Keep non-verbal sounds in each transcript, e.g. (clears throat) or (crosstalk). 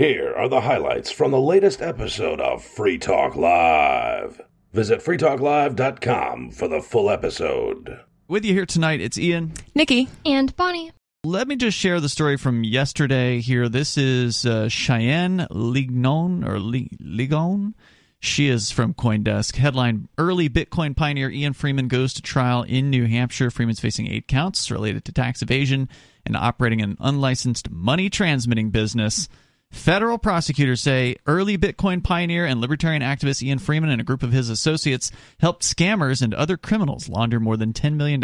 Here are the highlights from the latest episode of Free Talk Live. Visit freetalklive.com for the full episode. With you here tonight, it's Ian. Nikki. And Bonnie. Let me just share the story from yesterday here. This is uh, Cheyenne Lignon or Ligon. She is from Coindesk. Headline Early Bitcoin pioneer Ian Freeman goes to trial in New Hampshire. Freeman's facing eight counts related to tax evasion and operating an unlicensed money transmitting business. Federal prosecutors say early Bitcoin pioneer and libertarian activist Ian Freeman and a group of his associates helped scammers and other criminals launder more than $10 million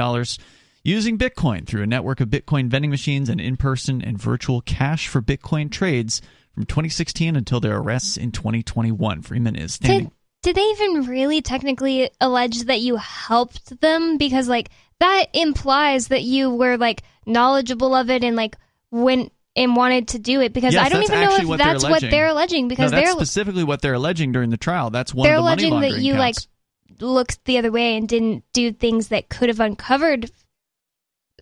using Bitcoin through a network of Bitcoin vending machines and in person and virtual cash for Bitcoin trades from 2016 until their arrests in 2021. Freeman is standing. Did, did they even really technically allege that you helped them? Because, like, that implies that you were, like, knowledgeable of it and, like, went and wanted to do it because yes, I don't even know if what that's they're what they're alleging because no, that's they're specifically what they're alleging during the trial. That's one they're of the alleging that you counts. like looked the other way and didn't do things that could have uncovered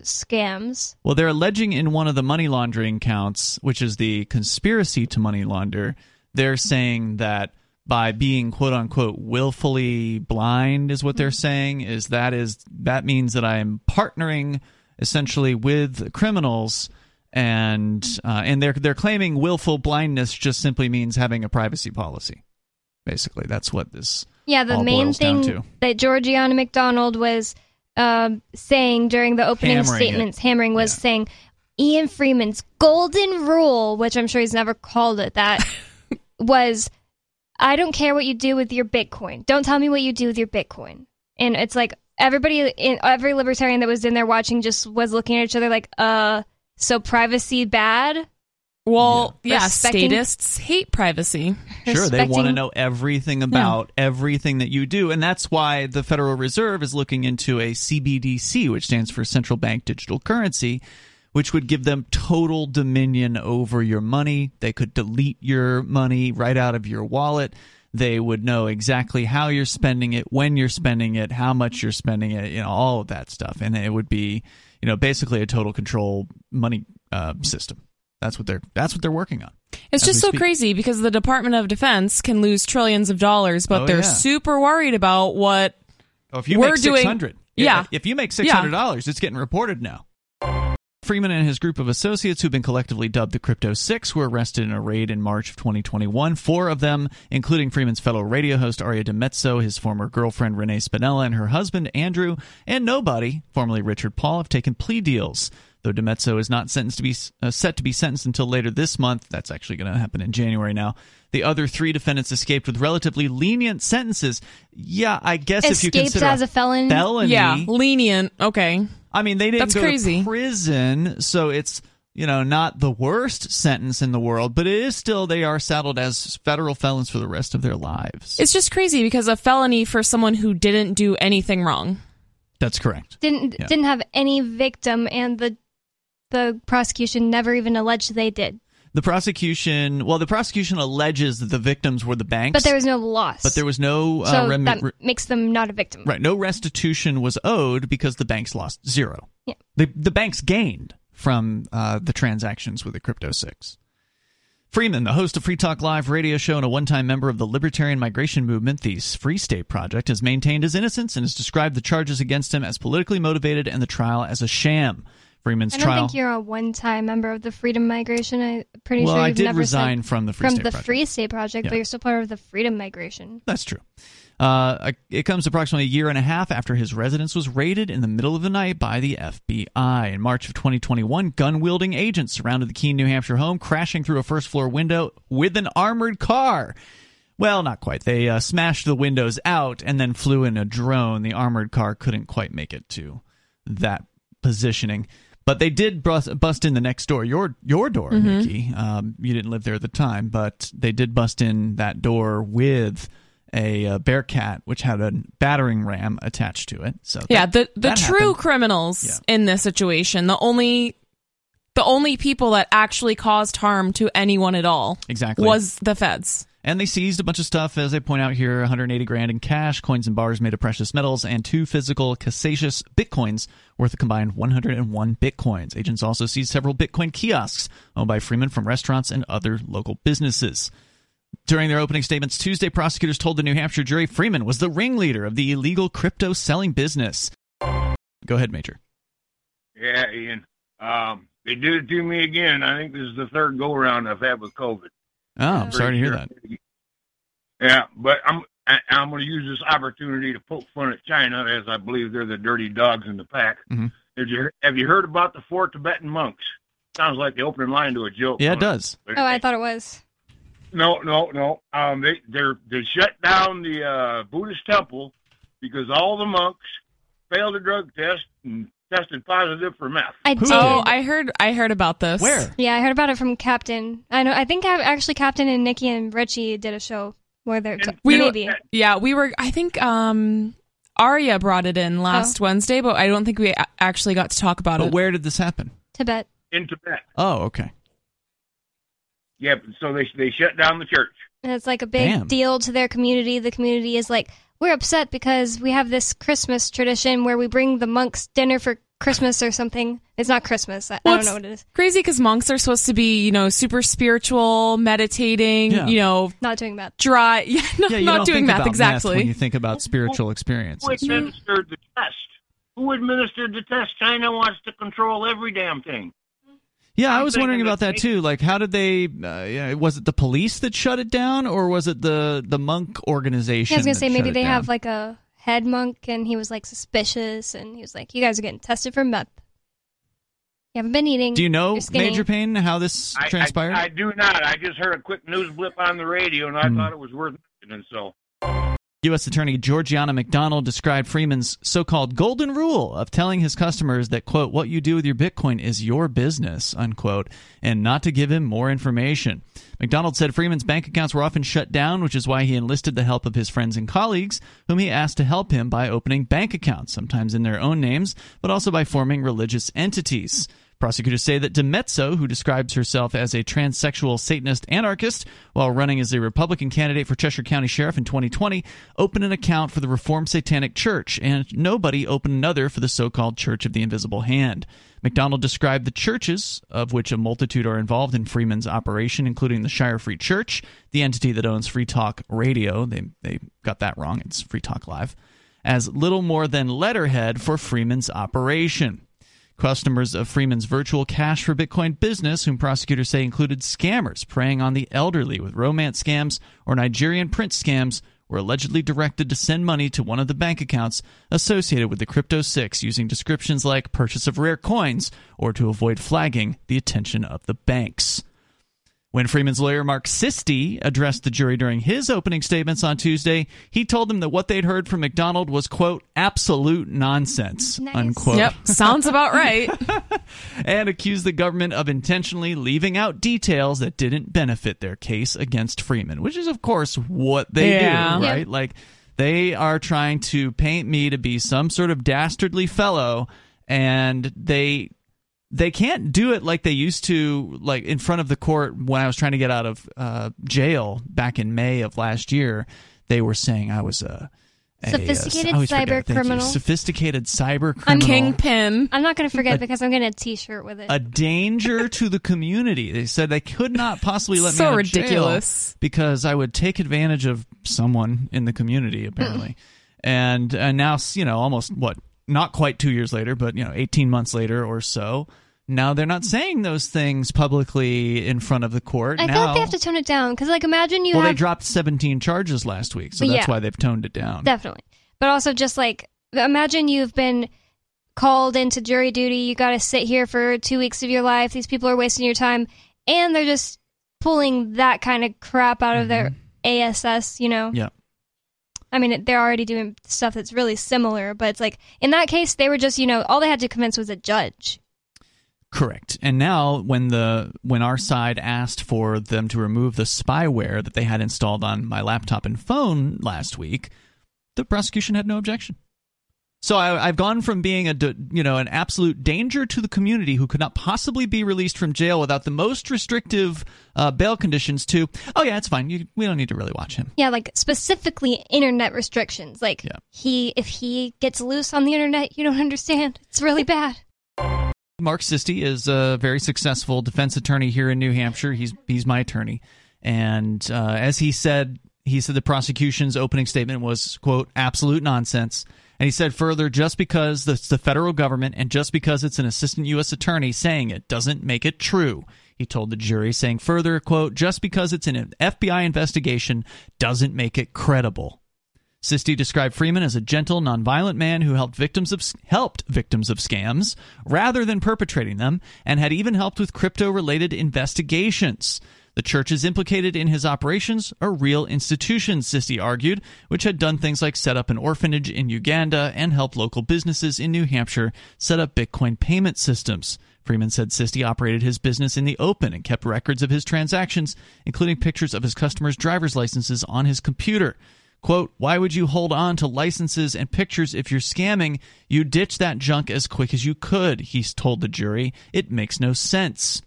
scams. Well, they're alleging in one of the money laundering counts, which is the conspiracy to money launder, they're saying that by being quote unquote willfully blind is what they're Mm-hmm. saying is that is that means that I'm partnering essentially with criminals and uh, and they're they're claiming willful blindness just simply means having a privacy policy. Basically, that's what this Yeah, the main thing that Georgiana McDonald was um, saying during the opening Hammering it. statements, hammering, was Yeah. saying Ian Freeman's golden rule, which I'm sure he's never called it that, (laughs) was I don't care what you do with your Bitcoin. Don't tell me what you do with your Bitcoin. And it's like everybody, in, every libertarian that was in there watching just was looking at each other like, uh, so privacy bad? Well, Yeah. yeah, statists hate privacy. Sure, they want to know everything about everything that you do. And that's why the Federal Reserve is looking into a CBDC, which stands for Central Bank Digital Currency, which would give them total dominion over your money. They could delete your money right out of your wallet. They would know exactly how you're spending it, when you're spending it, how much you're spending it, you know, all of that stuff. And it would be, you know, basically a total control money uh, system. That's what they're that's what they're working on. It's just so speak. crazy because the Department of Defense can lose trillions of dollars, but Oh, they're yeah. super worried about what Oh, if you We're make doing- six hundred, yeah. If you make six hundred dollars, it's getting reported now. Freeman and his group of associates, who've been collectively dubbed the Crypto Six, were arrested in a raid in March of 2021. Four of them, including Freeman's fellow radio host Aria DiMezzo, his former girlfriend Renee Spinella, and her husband Andrew, and nobody, formerly Richard Paul, have taken plea deals. Though DiMezzo is not sentenced to be uh, set to be sentenced until later this month, that's actually going to happen in January now. The other three defendants escaped with relatively lenient sentences. Yeah, I guess if you Escaped consider as a felon. felony, yeah, lenient. Okay. I mean, they didn't That's go crazy. to prison, so it's you know not the worst sentence in the world, but it is still they are saddled as federal felons for the rest of their lives. It's just crazy because a felony for someone who didn't do anything wrong. That's correct. didn't Yeah. didn't have any victim and the the prosecution never even alleged they did The prosecution, well, the prosecution alleges that the victims were the banks, but there was no loss but there was no uh, so remi- that makes them not a victim right, no restitution was owed because the banks lost zero. Yeah. The the banks gained from uh, the transactions with the Crypto Six. Freeman, the host of Free Talk Live radio show and a one-time member of the libertarian migration movement, the Free State Project, has maintained his innocence and has described the charges against him as politically motivated and the trial as a sham. Freeman's I don't trial. think you're a one-time member of the Freedom Migration. I'm pretty well, sure you've did never resign said from the Free from State the Project. Free State Project, Yeah. but you're still part of the Freedom Migration. That's true. Uh, it comes approximately a year and a half after his residence was raided in the middle of the night by the FBI. In March of 2021, gun wielding agents surrounded the Keene, New Hampshire home, crashing through a first floor window with an armored car. Well, not quite. They uh, smashed the windows out and then flew in a drone. The armored car couldn't quite make it to that positioning. But they did bust, bust in the next door, your your door, Nikki. Um, you didn't live there at the time, but they did bust in that door with a uh, Bearcat, which had a battering ram attached to it. So Yeah, that- the the true happened. criminals Yeah. in this situation, the only the only people that actually caused harm to anyone at all Exactly. was the feds. And they seized a bunch of stuff, as they point out here 180 grand in cash, coins and bars made of precious metals, and two physical Casascius bitcoins worth a combined 101 bitcoins. Agents also seized several bitcoin kiosks owned by Freeman from restaurants and other local businesses. During their opening statements Tuesday, prosecutors told the New Hampshire jury Freeman was the ringleader of the illegal crypto selling business. Go ahead, Major. Yeah, Ian. Um, they did it to me again. I think this is the third go around I've had with COVID. Oh, I'm sorry to hear that. Yeah, but I'm I, I'm going to use this opportunity to poke fun at China, as I believe they're the dirty dogs in the pack. Mhm. Have you have you heard about the four Tibetan monks? Sounds like the opening line to a joke. Yeah, it does. But Oh, I thought it was. No, no, no. Um, they they're they shut down the uh, Buddhist temple because all the monks failed a drug test and tested positive for meth. I did. Oh, I heard I heard about this. Where? Yeah, I heard about it from Captain. I know. I think I- actually Captain and Nikki and Richie did a show where they're And- We- maybe. Yeah, we were. I think um, Aria brought it in last Wednesday, but I don't think we a- actually got to talk about But it. where did this happen? Tibet. in Tibet. Oh, okay. Yeah, so they they shut down the church. And it's like a big Damn. deal to their community. The community is like, we're upset because we have this Christmas tradition where we bring the monks dinner for Christmas or something. It's not Christmas. I, I don't know what it is. Crazy because monks are supposed to be, you know, super spiritual, meditating, Yeah. you know, Not doing math. dry. (laughs) Yeah, not, Yeah, not don't doing think math about exactly. when you think about spiritual Who administered the test? Who administered the test? China wants to control every damn thing. Yeah, I was wondering about that that too. Like, how did they? Uh, yeah, was it the police that shut it down, or was it the the monk organization? I was gonna say maybe they down? have like a head monk, and he was like suspicious, and he was like, "You guys are getting tested for meth. You haven't been eating. Do you know Major Payne how this I, transpired? I, I do not. I just heard a quick news blip on the radio, and I Hmm. thought it was worth mentioning. So U.S. Attorney Georgiana McDonald described Freeman's so-called golden rule of telling his customers that quote what you do with your Bitcoin is your business unquote, and not to give him more information. McDonald said Freeman's bank accounts were often shut down, which is why he enlisted the help of his friends and colleagues, whom he asked to help him by opening bank accounts, sometimes in their own names, but also by forming religious entities. Prosecutors say that DiMezzo, who describes herself as a transsexual Satanist anarchist while running as a Republican candidate for Cheshire County Sheriff in 2020, opened an account for the Reformed Satanic Church, and nobody opened another for the so called Church of the Invisible Hand. McDonald described the churches, of which a multitude are involved in Freeman's operation, including the Shire Free Church, the entity that owns Free Talk Radio. They, they got that wrong. It's Free Talk Live. As little more than letterhead for Freeman's operation. Customers of Freeman's virtual cash for Bitcoin business, whom prosecutors say included scammers preying on the elderly with romance scams or Nigerian prince scams, were allegedly directed to send money to one of the bank accounts associated with the Crypto 6 using descriptions like purchase of rare coins or to avoid flagging the attention of the banks. When Freeman's lawyer Mark Sisti addressed the jury during his opening statements on Tuesday, he told them that what they'd heard from McDonald was, quote, absolute nonsense, Nice. unquote Yep, sounds about right. (laughs) and accused the government of intentionally leaving out details that didn't benefit their case against Freeman, which is, of course, what they Yeah. do, Yeah. right? Like, they are trying to paint me to be some sort of dastardly fellow, and they they can't do it like they used to like in front of the court when I was trying to get out of uh, jail back in May of last year. They were saying I was a, a Sophisticated I always cyber criminal. sophisticated cyber criminal. I'm criminal, Kingpin. I'm not gonna forget because I'm going to T-shirt with it. a danger (laughs) to the community. They said they could not possibly let So me out of jail ridiculous. because I would take advantage of someone in the community, apparently. (clears throat) and and now, you know, almost what, not quite two years later, but you know, eighteen months later or so. Now they're not saying those things publicly in front of the court. I now, feel like they have to tone it down because, like, imagine you well, they dropped 17 charges last week, so that's yeah. why they've toned it down. definitely, but also just like imagine you've been called into jury duty. You got to sit here for two weeks of your life. These people are wasting your time, and they're just pulling that kind of crap out of their ASS. You know. Mm-hmm. Yeah. I mean, they're already doing stuff that's really similar, but it's like in that case, they were just, you know, all they had to convince was a judge. Correct. And now when the when our side asked for them to remove the spyware that they had installed on my laptop and phone last week, the prosecution had no objection. So I, have gone from being a you know an absolute danger to the community who could not possibly be released from jail without the most restrictive uh, bail conditions to oh yeah it's fine you, we don't need to really watch him. Yeah, like specifically internet restrictions. Like yeah. he if he gets loose on the internet, you don't (laughs) understand. It's really bad. Mark Sisti is a very successful defense attorney here in New Hampshire. He's he's my attorney, and uh, as he said, he said the prosecution's opening statement was quote absolute nonsense and he said further, just because it's the federal government and just because it's an assistant U.S. attorney saying it doesn't make it true. He told the jury, saying further, quote, just because it's an FBI investigation doesn't make it credible. Sisti described Freeman as a gentle, nonviolent man who helped victims of helped victims of scams rather than perpetrating them, and had even helped with crypto-related investigations. The churches implicated in his operations are real institutions, Sisti argued, which had done things like set up an orphanage in Uganda and help local businesses in New Hampshire set up Bitcoin payment systems. Freeman said Sisti operated his business in the open and kept records of his transactions, including pictures of his customers' driver's licenses on his computer. Quote, why would you hold on to licenses and pictures if you're scamming? You ditch that junk as quick as you could, he told the jury. It makes no sense.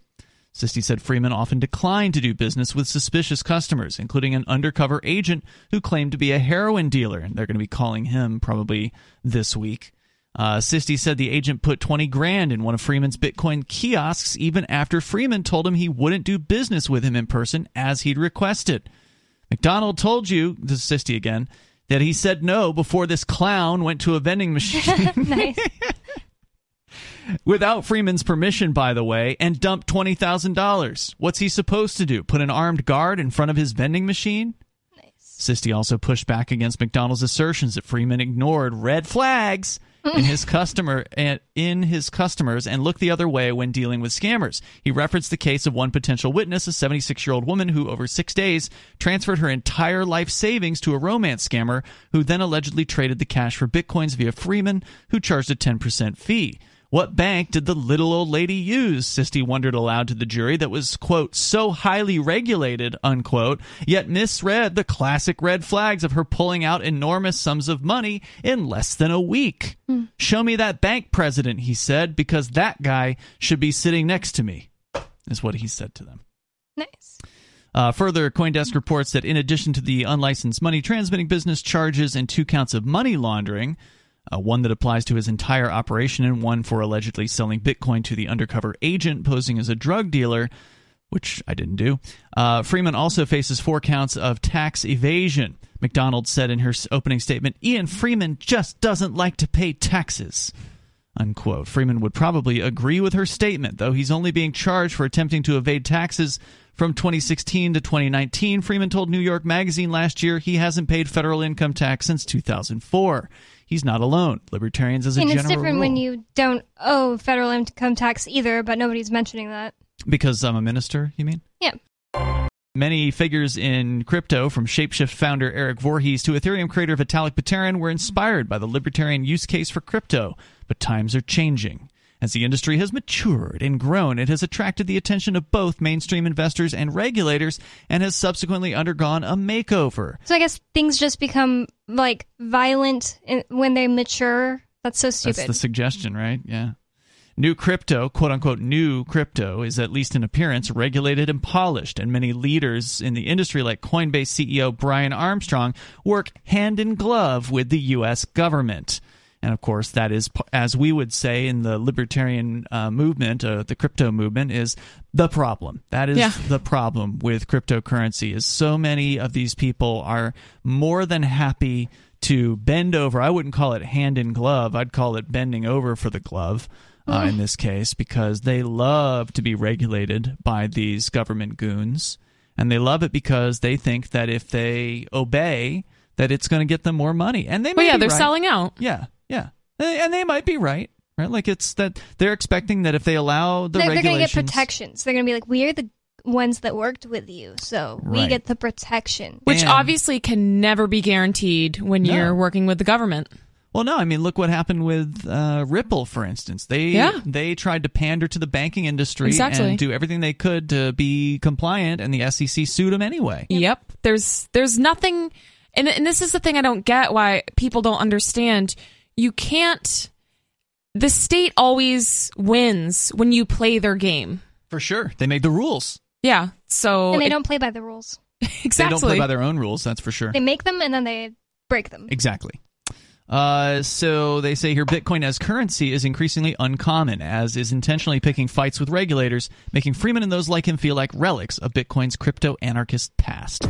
Sisti said Freeman often declined to do business with suspicious customers, including an undercover agent who claimed to be a heroin dealer, and they're going to be calling him probably this week. Uh, Sisti said the agent put 20 grand in one of Freeman's Bitcoin kiosks even after Freeman told him he wouldn't do business with him in person as he'd requested. McDonald told you, this is Sisti again, that he said no before this clown went to a vending machine. (laughs) nice (laughs) without Freeman's permission, by the way, and dumped $20,000. What's he supposed to do? Put an armed guard in front of his vending machine? Sisti also pushed back against McDonald's assertions that Freeman ignored red flags in his (laughs) customer eh, in his customers and looked the other way when dealing with scammers. He referenced the case of one potential witness, a 76-year-old woman who over 6 days transferred her entire life savings to a romance scammer who then allegedly traded the cash for bitcoins via Freeman, who charged a 10% fee. What bank did the little old lady use? Sisti wondered aloud to the jury that was, quote, so highly regulated, unquote, yet misread the classic red flags of her pulling out enormous sums of money in less than a week. Hmm. Show me that bank president, he said, because that guy should be sitting next to me, is what he said to them. Nice. Uh, further, Coindesk reports that in addition to the unlicensed money transmitting business charges and two counts of money laundering, uh, one that applies to his entire operation, and one for allegedly selling Bitcoin to the undercover agent posing as a drug dealer, which I didn't do. Uh, Freeman also faces four counts of tax evasion. McDonald said in her opening statement Ian Freeman just doesn't like to pay taxes. Unquote. Freeman would probably agree with her statement, though he's only being charged for attempting to evade taxes from 2016 to 2019. Freeman told New York Magazine last year he hasn't paid federal income tax since 2004 he's not alone. Libertarians, as a and general it's different rule, when you don't owe federal income tax either, but nobody's mentioning that. Because I'm a minister, you mean? Yeah. Many figures in crypto, from Shapeshift founder Eric Voorhees to Ethereum creator Vitalik Buterin, were inspired by the libertarian use case for crypto, but times are changing. As the industry has matured and grown, it has attracted the attention of both mainstream investors and regulators and has subsequently undergone a makeover. So I guess things just become like violent when they mature. That's so stupid. That's the suggestion, right? Yeah. New crypto, quote unquote, new crypto, is at least in appearance regulated and polished, and many leaders in the industry, like Coinbase CEO Brian Armstrong, work hand in glove with the U.S. government. And of course, that is, as we would say in the libertarian uh, movement, uh, the crypto movement, is the problem. That is yeah. the problem with cryptocurrency. Is so many of these people are more than happy to bend over. I wouldn't call it hand in glove. I'd call it bending over for the glove. Uh, in this case, because they love to be regulated by these government goons, and they love it because they think that if they obey, that it's going to get them more money. And they, well, yeah, they're right. selling out. Yeah, yeah, and they might be right. Right, like it's that they're expecting that if they allow the they're, regulations, they're going to get protections. They're going to be like, we're the ones that worked with you, so we right. get the protection. Which and, obviously can never be guaranteed when no. you're working with the government. Well, no, I mean, look what happened with uh, Ripple, for instance. They yeah. they tried to pander to the banking industry exactly. and do everything they could to be compliant, and the SEC sued them anyway. Yep. There's there's nothing, and and this is the thing I don't get why people don't understand you can't. The state always wins when you play their game. For sure. They made the rules. Yeah. So and they it- don't play by the rules. (laughs) exactly. They don't play by their own rules, that's for sure. They make them and then they break them. Exactly. Uh, so they say here Bitcoin as currency is increasingly uncommon, as is intentionally picking fights with regulators, making Freeman and those like him feel like relics of Bitcoin's crypto anarchist past.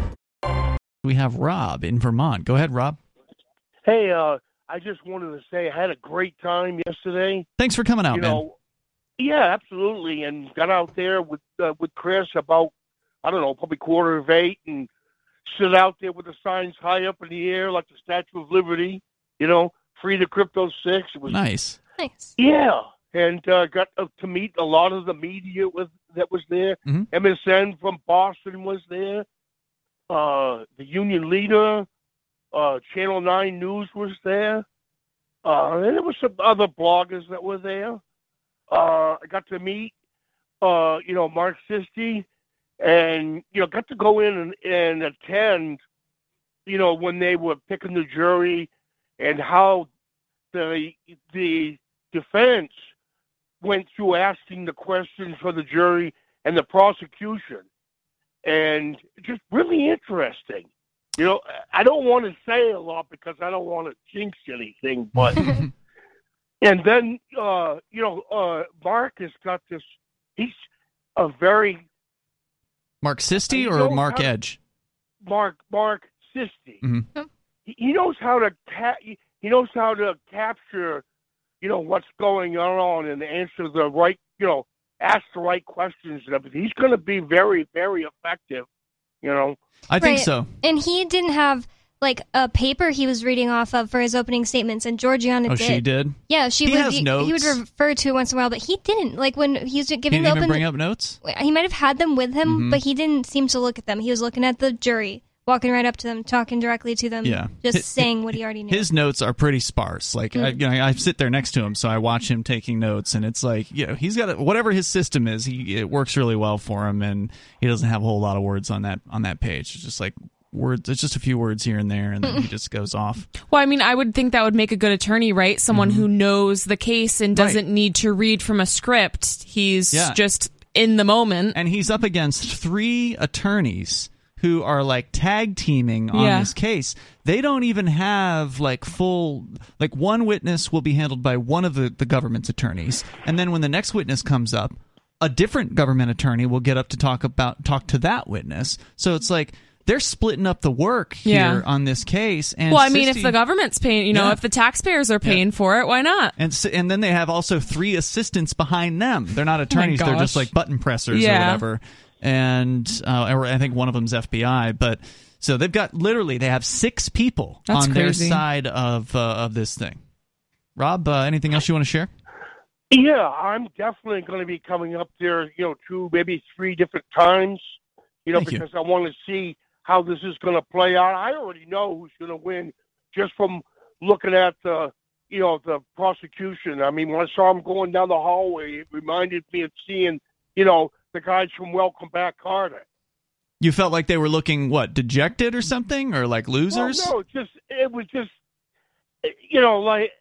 We have Rob in Vermont. Go ahead, Rob. Hey, uh, I just wanted to say I had a great time yesterday. Thanks for coming out, you man. know, yeah, absolutely, and got out there with uh, with Chris about I don't know, probably quarter of eight, and stood out there with the signs high up in the air like the Statue of Liberty. You know, free the crypto six. It was Nice. Nice. yeah, and uh, got uh, to meet a lot of the media with that was there. Mhm. MSN from Boston was there. Uh, the union leader, uh, Channel Nine News was there, uh, and there was some other bloggers that were there. Uh, I got to meet, uh, you know, Mark Sisti, and you know, got to go in and, and attend, you know, when they were picking the jury, and how the the defense went through asking the questions for the jury and the prosecution, and just really interesting. You know, I don't want to say a lot because I don't want to jinx anything, but (laughs) and then uh, you know, uh, Mark has got this. He's a very Mark Sisti or Mark how- Edge? Mark Mark Sisti. Mhm. He, he knows how to ca- he knows how to capture, you know, what's going on and answer the right, you know, ask the right questions and everything. He's going to be very very effective. You know. I think Right. so. And he didn't have like a paper he was reading off of for his opening statements, and Georgiana Oh, did. she did? Yeah, she He would. has he, notes. he would refer to it once in a while, but he didn't. Like when he was He giving didn't the even open, bring up notes? he might have had them with him, Mhm. but he didn't seem to look at them. He was looking at the jury, walking right up to them, talking directly to them, Yeah. just Hi- saying what he already knew. His notes are pretty sparse. Like I, Mm. you know, I sit there next to him, so I watch him taking notes, and it's like, you know, he's got a, whatever his system is. He it works really well for him, and he doesn't have a whole lot of words on that on that page. It's just like words. It's just a few words here and there, and then he just goes off. Well, I mean, I would think that would make a good attorney, right? Someone who knows the case and Mm-hmm. Right. doesn't need to read from a script. He's Yeah. just in the moment. and he's up against three attorneys who are like tag teaming on Yeah. this case. They don't even have like full like one witness will be handled by one of the, the government's attorneys. And then when the next witness comes up, a different government attorney will get up to talk about talk to that witness. So it's like they're splitting up the work here Yeah. on this case. And well, I mean, if the government's paying, you know, Yeah. if the taxpayers are paying for it, why not? and s- and then they have also three assistants behind them. They're not oh attorneys; they're just like button pressers or whatever. And uh, or I think one of them's FBI, but so they've got literally they have six people That's on crazy. their side of uh, of this thing. Rob, uh, anything else you want to share? Yeah, I'm definitely going to be coming up there, you know, two, maybe three different times, you know, Thank you. because I want to see how this is going to play out. I already know who's going to win just from looking at the, you know, the prosecution. I mean, when I saw him going down the hallway, it reminded me of seeing, you know, the guys from Welcome Back Kotter. You felt like they were looking what dejected or something, or like losers? Well, no, just it was just you know like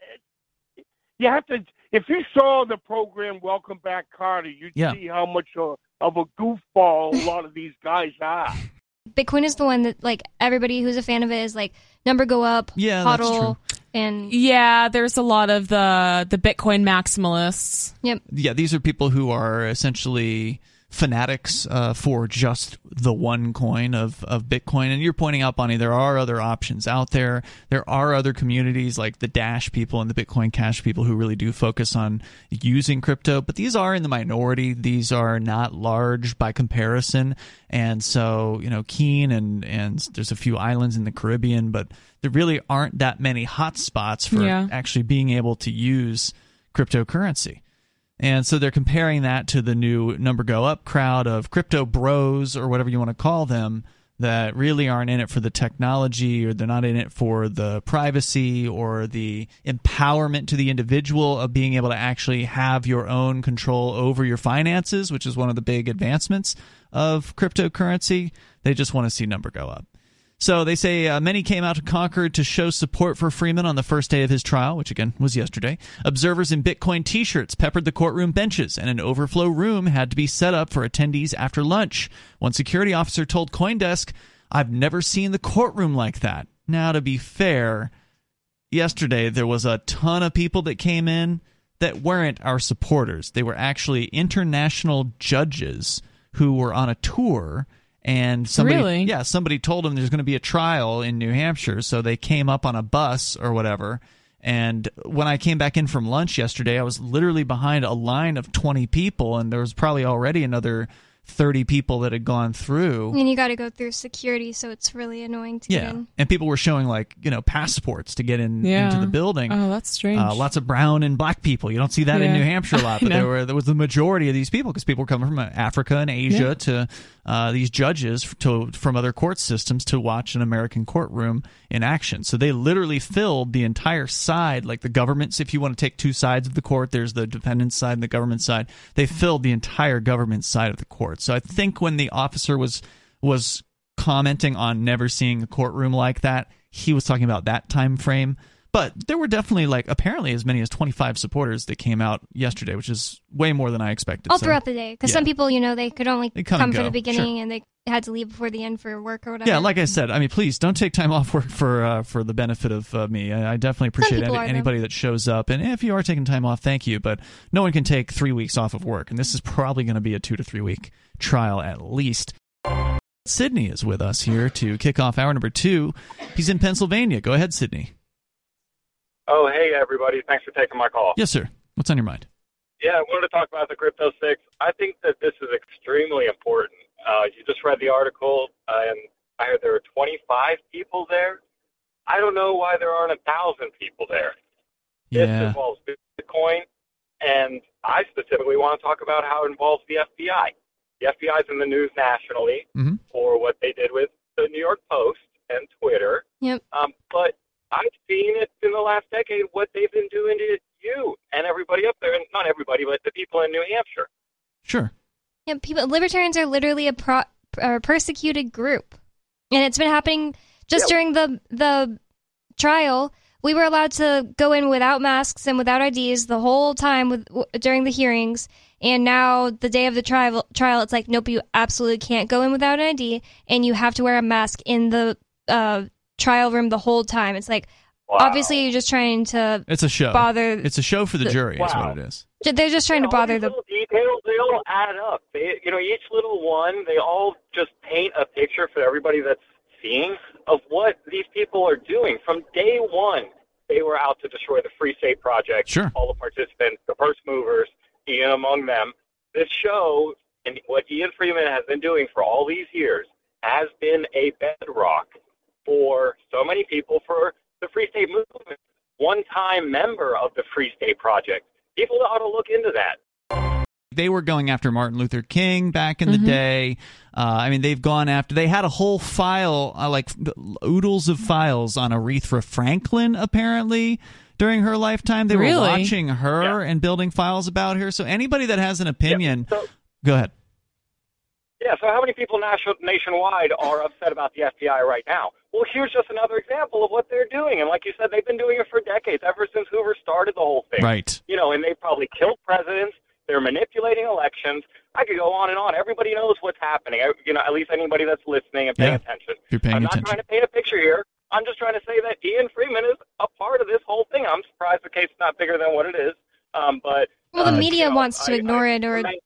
you have to if you saw the program Welcome Back Kotter, you'd Yeah. see how much of, of a goofball a lot of these guys are. (laughs) Bitcoin is the one that like everybody who's a fan of it is like number go up, Yeah, that's hodl, and Yeah, there's a lot of the the Bitcoin maximalists. yep. yeah, these are people who are essentially fanatics uh, for just the one coin of, of Bitcoin. And you're pointing out, Bonnie, there are other options out there. There are other communities like the Dash people and the Bitcoin Cash people who really do focus on using crypto, but these are in the minority. These are not large by comparison. And so, you know, Keene and, and there's a few islands in the Caribbean, but there really aren't that many hotspots for Yeah. actually being able to use cryptocurrency. And so they're comparing that to the new number go up crowd of crypto bros or whatever you want to call them that really aren't in it for the technology or they're not in it for the privacy or the empowerment to the individual of being able to actually have your own control over your finances, which is one of the big advancements of cryptocurrency. They just want to see number go up. So they say uh, many came out to Concord to show support for Freeman on the first day of his trial, which again was yesterday. Observers in Bitcoin t shirts peppered the courtroom benches, and an overflow room had to be set up for attendees after lunch. One security officer told Coindesk, I've never seen the courtroom like that. Now, to be fair, yesterday there was a ton of people that came in that weren't our supporters. They were actually international judges who were on a tour and somebody Really? yeah somebody told them there's going to be a trial in New Hampshire so they came up on a bus or whatever and when I came back in from lunch yesterday I was literally behind a line of 20 people and there was probably already another 30 people that had gone through And you got to go through security, so it's really annoying to get yeah in. and people were showing like you know passports to get in Yeah. into the building Oh, that's strange. uh, lots of brown and black people. You don't see that in New Hampshire a lot, but (laughs) there were there was the majority of these people because people were coming from uh, Africa and Asia Yeah. to uh, these judges to from other court systems to watch an American courtroom in action. So they literally filled the entire side, like the government's. If you want to take two sides of the court, there's the defendant's side and the government side. They filled the entire government side of the court. So I think when the officer was was commenting on never seeing a courtroom like that, he was talking about that time frame. But there were definitely like apparently as many as 25 supporters that came out yesterday, which is way more than I expected. All So- throughout the day, because yeah. some people, you know, they could only They come come, for the beginning and they had to leave before the end for work or whatever. Yeah, like I said, I mean, please don't take time (laughs) off work for uh, for the benefit of uh, me. I, I definitely appreciate any, are, anybody that shows up, and if you are taking time off, thank you. But no one can take three weeks off of work, and this is probably going to be a two to three week trial at least. Sydney is with us here to kick off hour number two. He's in Pennsylvania. Go ahead, Sydney. Oh, hey, everybody. Thanks for taking my call. Yes, sir. What's on your mind? Yeah, I wanted to talk about the Crypto Six. I think that this is extremely important. Uh, you just read the article, uh, and I heard there were 25 people there. I don't know why there aren't a thousand people there. This Yeah. involves Bitcoin, and I specifically want to talk about how it involves the FBI. The FBI is in the news nationally Mhm. for what they did with the New York Post and Twitter. Yep. Um, but I've seen it in the last decade what they've been doing to you and everybody up there, and not everybody, but the people in New Hampshire. Sure. Yeah, people libertarians are literally a pro, a persecuted group, and it's been happening just Yeah. during the the trial. We were allowed to go in without masks and without IDs the whole time with w- during the hearings. And now the day of the trial, trial, it's like nope, you absolutely can't go in without an ID, and you have to wear a mask in the uh, trial room the whole time. It's like Wow. obviously you're just trying to It's a show. bother. It's a show for the the- jury, is what it is. they're just trying to all bother these the little details. They all add up. They, you know, each little one, they all just paint a picture for everybody that's seeing of what these people are doing. From day one, they were out to destroy the Free State Project. Sure. All the participants, the first movers, Ian among them. This show and what Ian Freeman has been doing for all these years has been a bedrock for so many people for the Free State movement. One-time member of the Free State Project. People ought to look into that. they were going after Martin Luther King back in the Mhm. day. Uh, I mean, they've gone after. They had a whole file, uh, like oodles of files on Aretha Franklin, apparently during her lifetime. They were watching her and building files about her. So anybody that has an opinion, So, go ahead. Yeah, so how many people nation, nationwide are upset about the FBI right now? Well, here's just another example of what they're doing. And like you said, they've been doing it for decades, ever since Hoover started the whole thing. Right. You know, and they probably killed presidents. They're manipulating elections. I could go on and on. Everybody knows what's happening. I- You know, at least anybody that's listening and paying Yeah. attention. If you're paying attention. I'm not attention. trying to paint a picture here. I'm just trying to say that Ian Freeman is a part of this whole thing. I'm surprised the case is not bigger than what it is. Um, but well, the uh, media you know, wants to I- ignore I- it or I-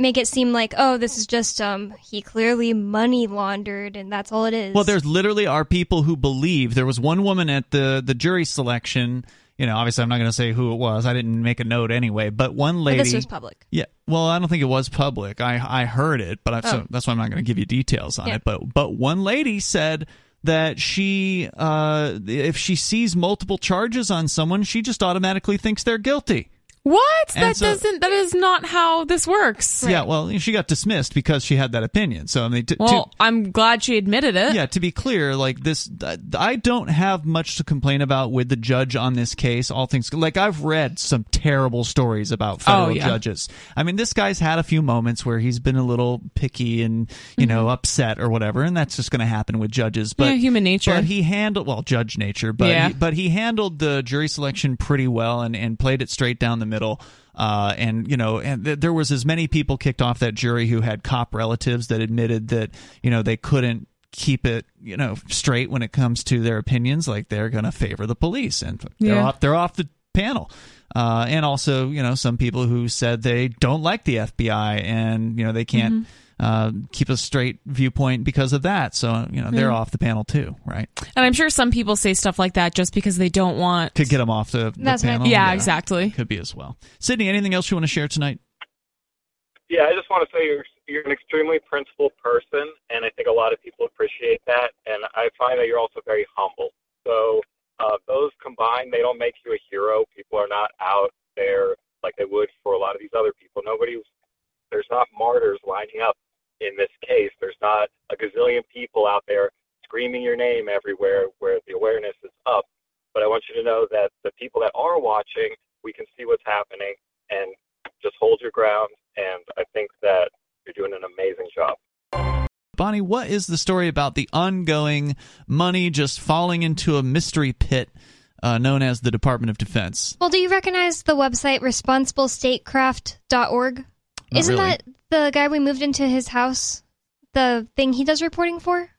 make it seem like oh this is just um he clearly money laundered and that's all it is Well, there's literally are people who believe there was one woman at the the jury selection. You know, obviously, I'm not going to say who it was. I didn't make a note anyway. But one But lady. this was public Yeah, well, I don't think it was public. I I heard it, but I, so Oh. that's why I'm not going to give you details on Yeah. it. But but one lady said that she uh if she sees multiple charges on someone, she just automatically thinks they're guilty. What? And that so- doesn't. That is not how this works. Yeah, well, she got dismissed because she had that opinion. So I mean, to, to- Well, I'm glad she admitted it. yeah, to be clear, like this, I don't have much to complain about with the judge on this case. All things like I've read some terrible stories about federal Oh, yeah. judges. I mean, this guy's had a few moments where he's been a little picky and you know upset or whatever, and that's just going to happen with judges. But Mm-hmm. Yeah, human nature. But he handled well, judge nature. But Yeah. he, but he handled the jury selection pretty well and and played it straight down the middle. Uh, and you know, and th- there was as many people kicked off that jury who had cop relatives that admitted that you know they couldn't keep it you know straight when it comes to their opinions. Like they're going to favor the police, and they're Yeah. off they're off the panel. Uh, and also, you know, some people who said they don't like the FBI and you know they can't. Mm-hmm. Uh, keep a straight viewpoint because of that, so you know they're Yeah. off the panel too, right? And I'm sure some people say stuff like that just because they don't want. Could get them off the, the panel. yeah, exactly. Could be as well. Sydney, anything else you want to share tonight? Yeah, I just want to say you're you're an extremely principled person, and I think a lot of people appreciate that. And I find that you're also very humble. So uh, those combined, they don't make you a hero. People are not out there like they would for a lot of these other people. Nobody, there's not martyrs lining up in this case. There's not a gazillion people out there screaming your name everywhere where the awareness is up. But I want you to know that the people that are watching, we can see what's happening, and just hold your ground. And I think that you're doing an amazing job. Bonnie, what is the story about the ongoing money just falling into a mystery pit uh, known as the Department of Defense? Well, do you recognize the website responsiblestatecraft.org? Not Isn't really. that the guy we moved into his house? The thing he does reporting for?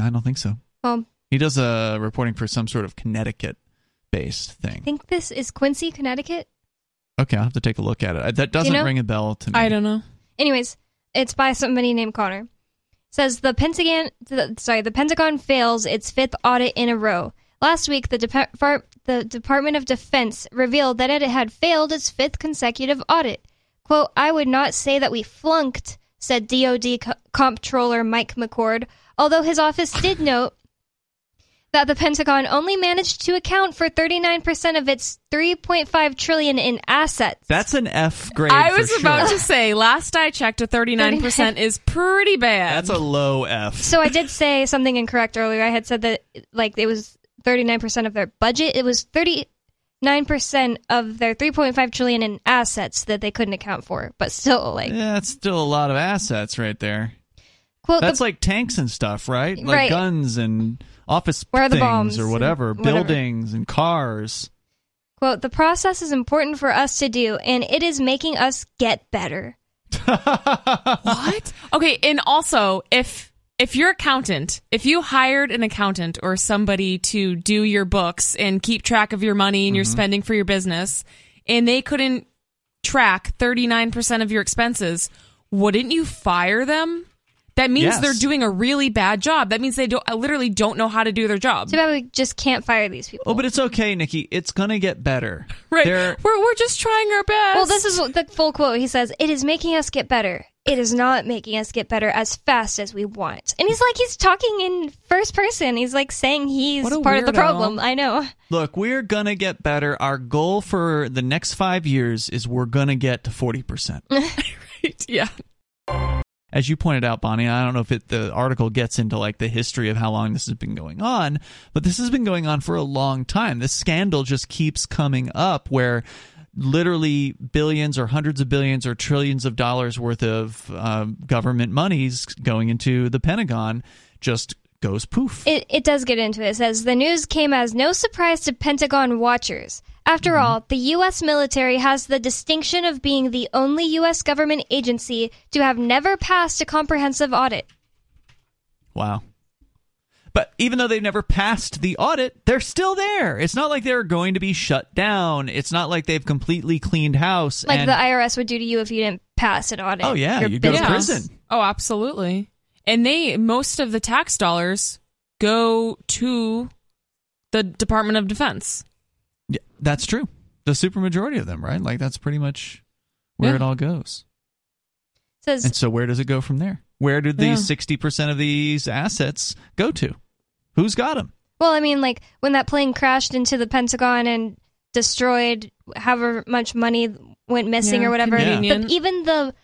I don't think so. Well, He does a reporting for some sort of Connecticut based thing. I think this is Quincy, Connecticut. Okay, I'll have to take a look at it. That doesn't know? ring a bell to me. I don't know. Anyways, it's by somebody named Connor. Says the Pentagon, the, sorry, the Pentagon fails its fifth audit in a row. Last week, the, Dep- the Department of Defense revealed that it had failed its fifth consecutive audit. "Quote: I would not say that we flunked," said DoD Co- Comptroller Mike McCord. Although his office did (laughs) note that the Pentagon only managed to account for 39% of its 3.5 trillion in assets. That's an F grade. I for was about to say, last I checked, a 39% is pretty bad. That's a low F. So I did say something incorrect earlier. I had said that like it was 39% of their budget. It was 39% of their 3.5 trillion in assets that they couldn't account for. But still like yeah, that's still a lot of assets right there. quote That's the, like tanks and stuff, right? Like Right. guns and office Where are the things bombs or and whatever, whatever. buildings and cars. quote the process is important for us to do and it is making us get better. (laughs) what? Okay, and also if if your accountant, if you hired an accountant or somebody to do your books and keep track of your money and your Mm-hmm. spending for your business, and they couldn't track 39% of your expenses, wouldn't you fire them? That means Yes. they're doing a really bad job. That means they don't literally don't know how to do their job. Too bad we just can't fire these people. Oh, but it's okay, Nikki. It's gonna get better. (laughs) Right. They're- We're we're just trying our best. well, this is the full quote. He says, "It is making us get better. It is not making us get better as fast as we want." And he's like, he's talking in first person. He's like saying he's What a part of the weirdo. problem. I know. Look, we're gonna get better. Our goal for the next five years is we're gonna get to forty percent. (laughs) yeah. As you pointed out, Bonnie, I don't know if it, the article gets into like the history of how long this has been going on, but this has been going on for a long time. This scandal just keeps coming up where literally billions or hundreds of billions or trillions of dollars worth of um, government monies going into the Pentagon just goes poof. It, it does get into. It says the news came as no surprise to Pentagon watchers. After mm-hmm. all, the U.S. military has the distinction of being the only U.S. government agency to have never passed a comprehensive audit. Wow. But even though they've never passed the audit, they're still there. It's not like they're going to be shut down. It's not like they've completely cleaned house. Like and- the IRS would do to you if you didn't pass an audit. Oh, yeah, Your you go to prison. Oh, absolutely. And they most of the tax dollars go to the Department of Defense. Yeah, that's true. The supermajority of them, right? Like that's pretty much where Yeah. it all goes. Says And so where does it go from there? Where did Yeah. these sixty percent of these assets go to? Who's got them? Well, I mean, like when that plane crashed into the Pentagon and destroyed however much money went missing Yeah, or whatever. convenient. But even the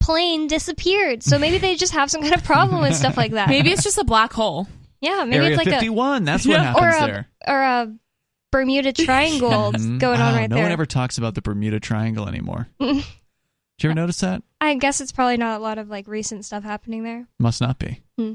plane disappeared. So maybe they just have some kind of problem with stuff like that. Maybe it's just a black hole. Yeah, maybe Area it's like 51. That's what Yeah. a or happens a there. or a Bermuda (laughs) Triangle Mhm. going on right no there. No one ever talks about the Bermuda Triangle anymore. (laughs) Did you ever notice that? I guess it's probably not a lot of like recent stuff happening there. Must not be. Hmm.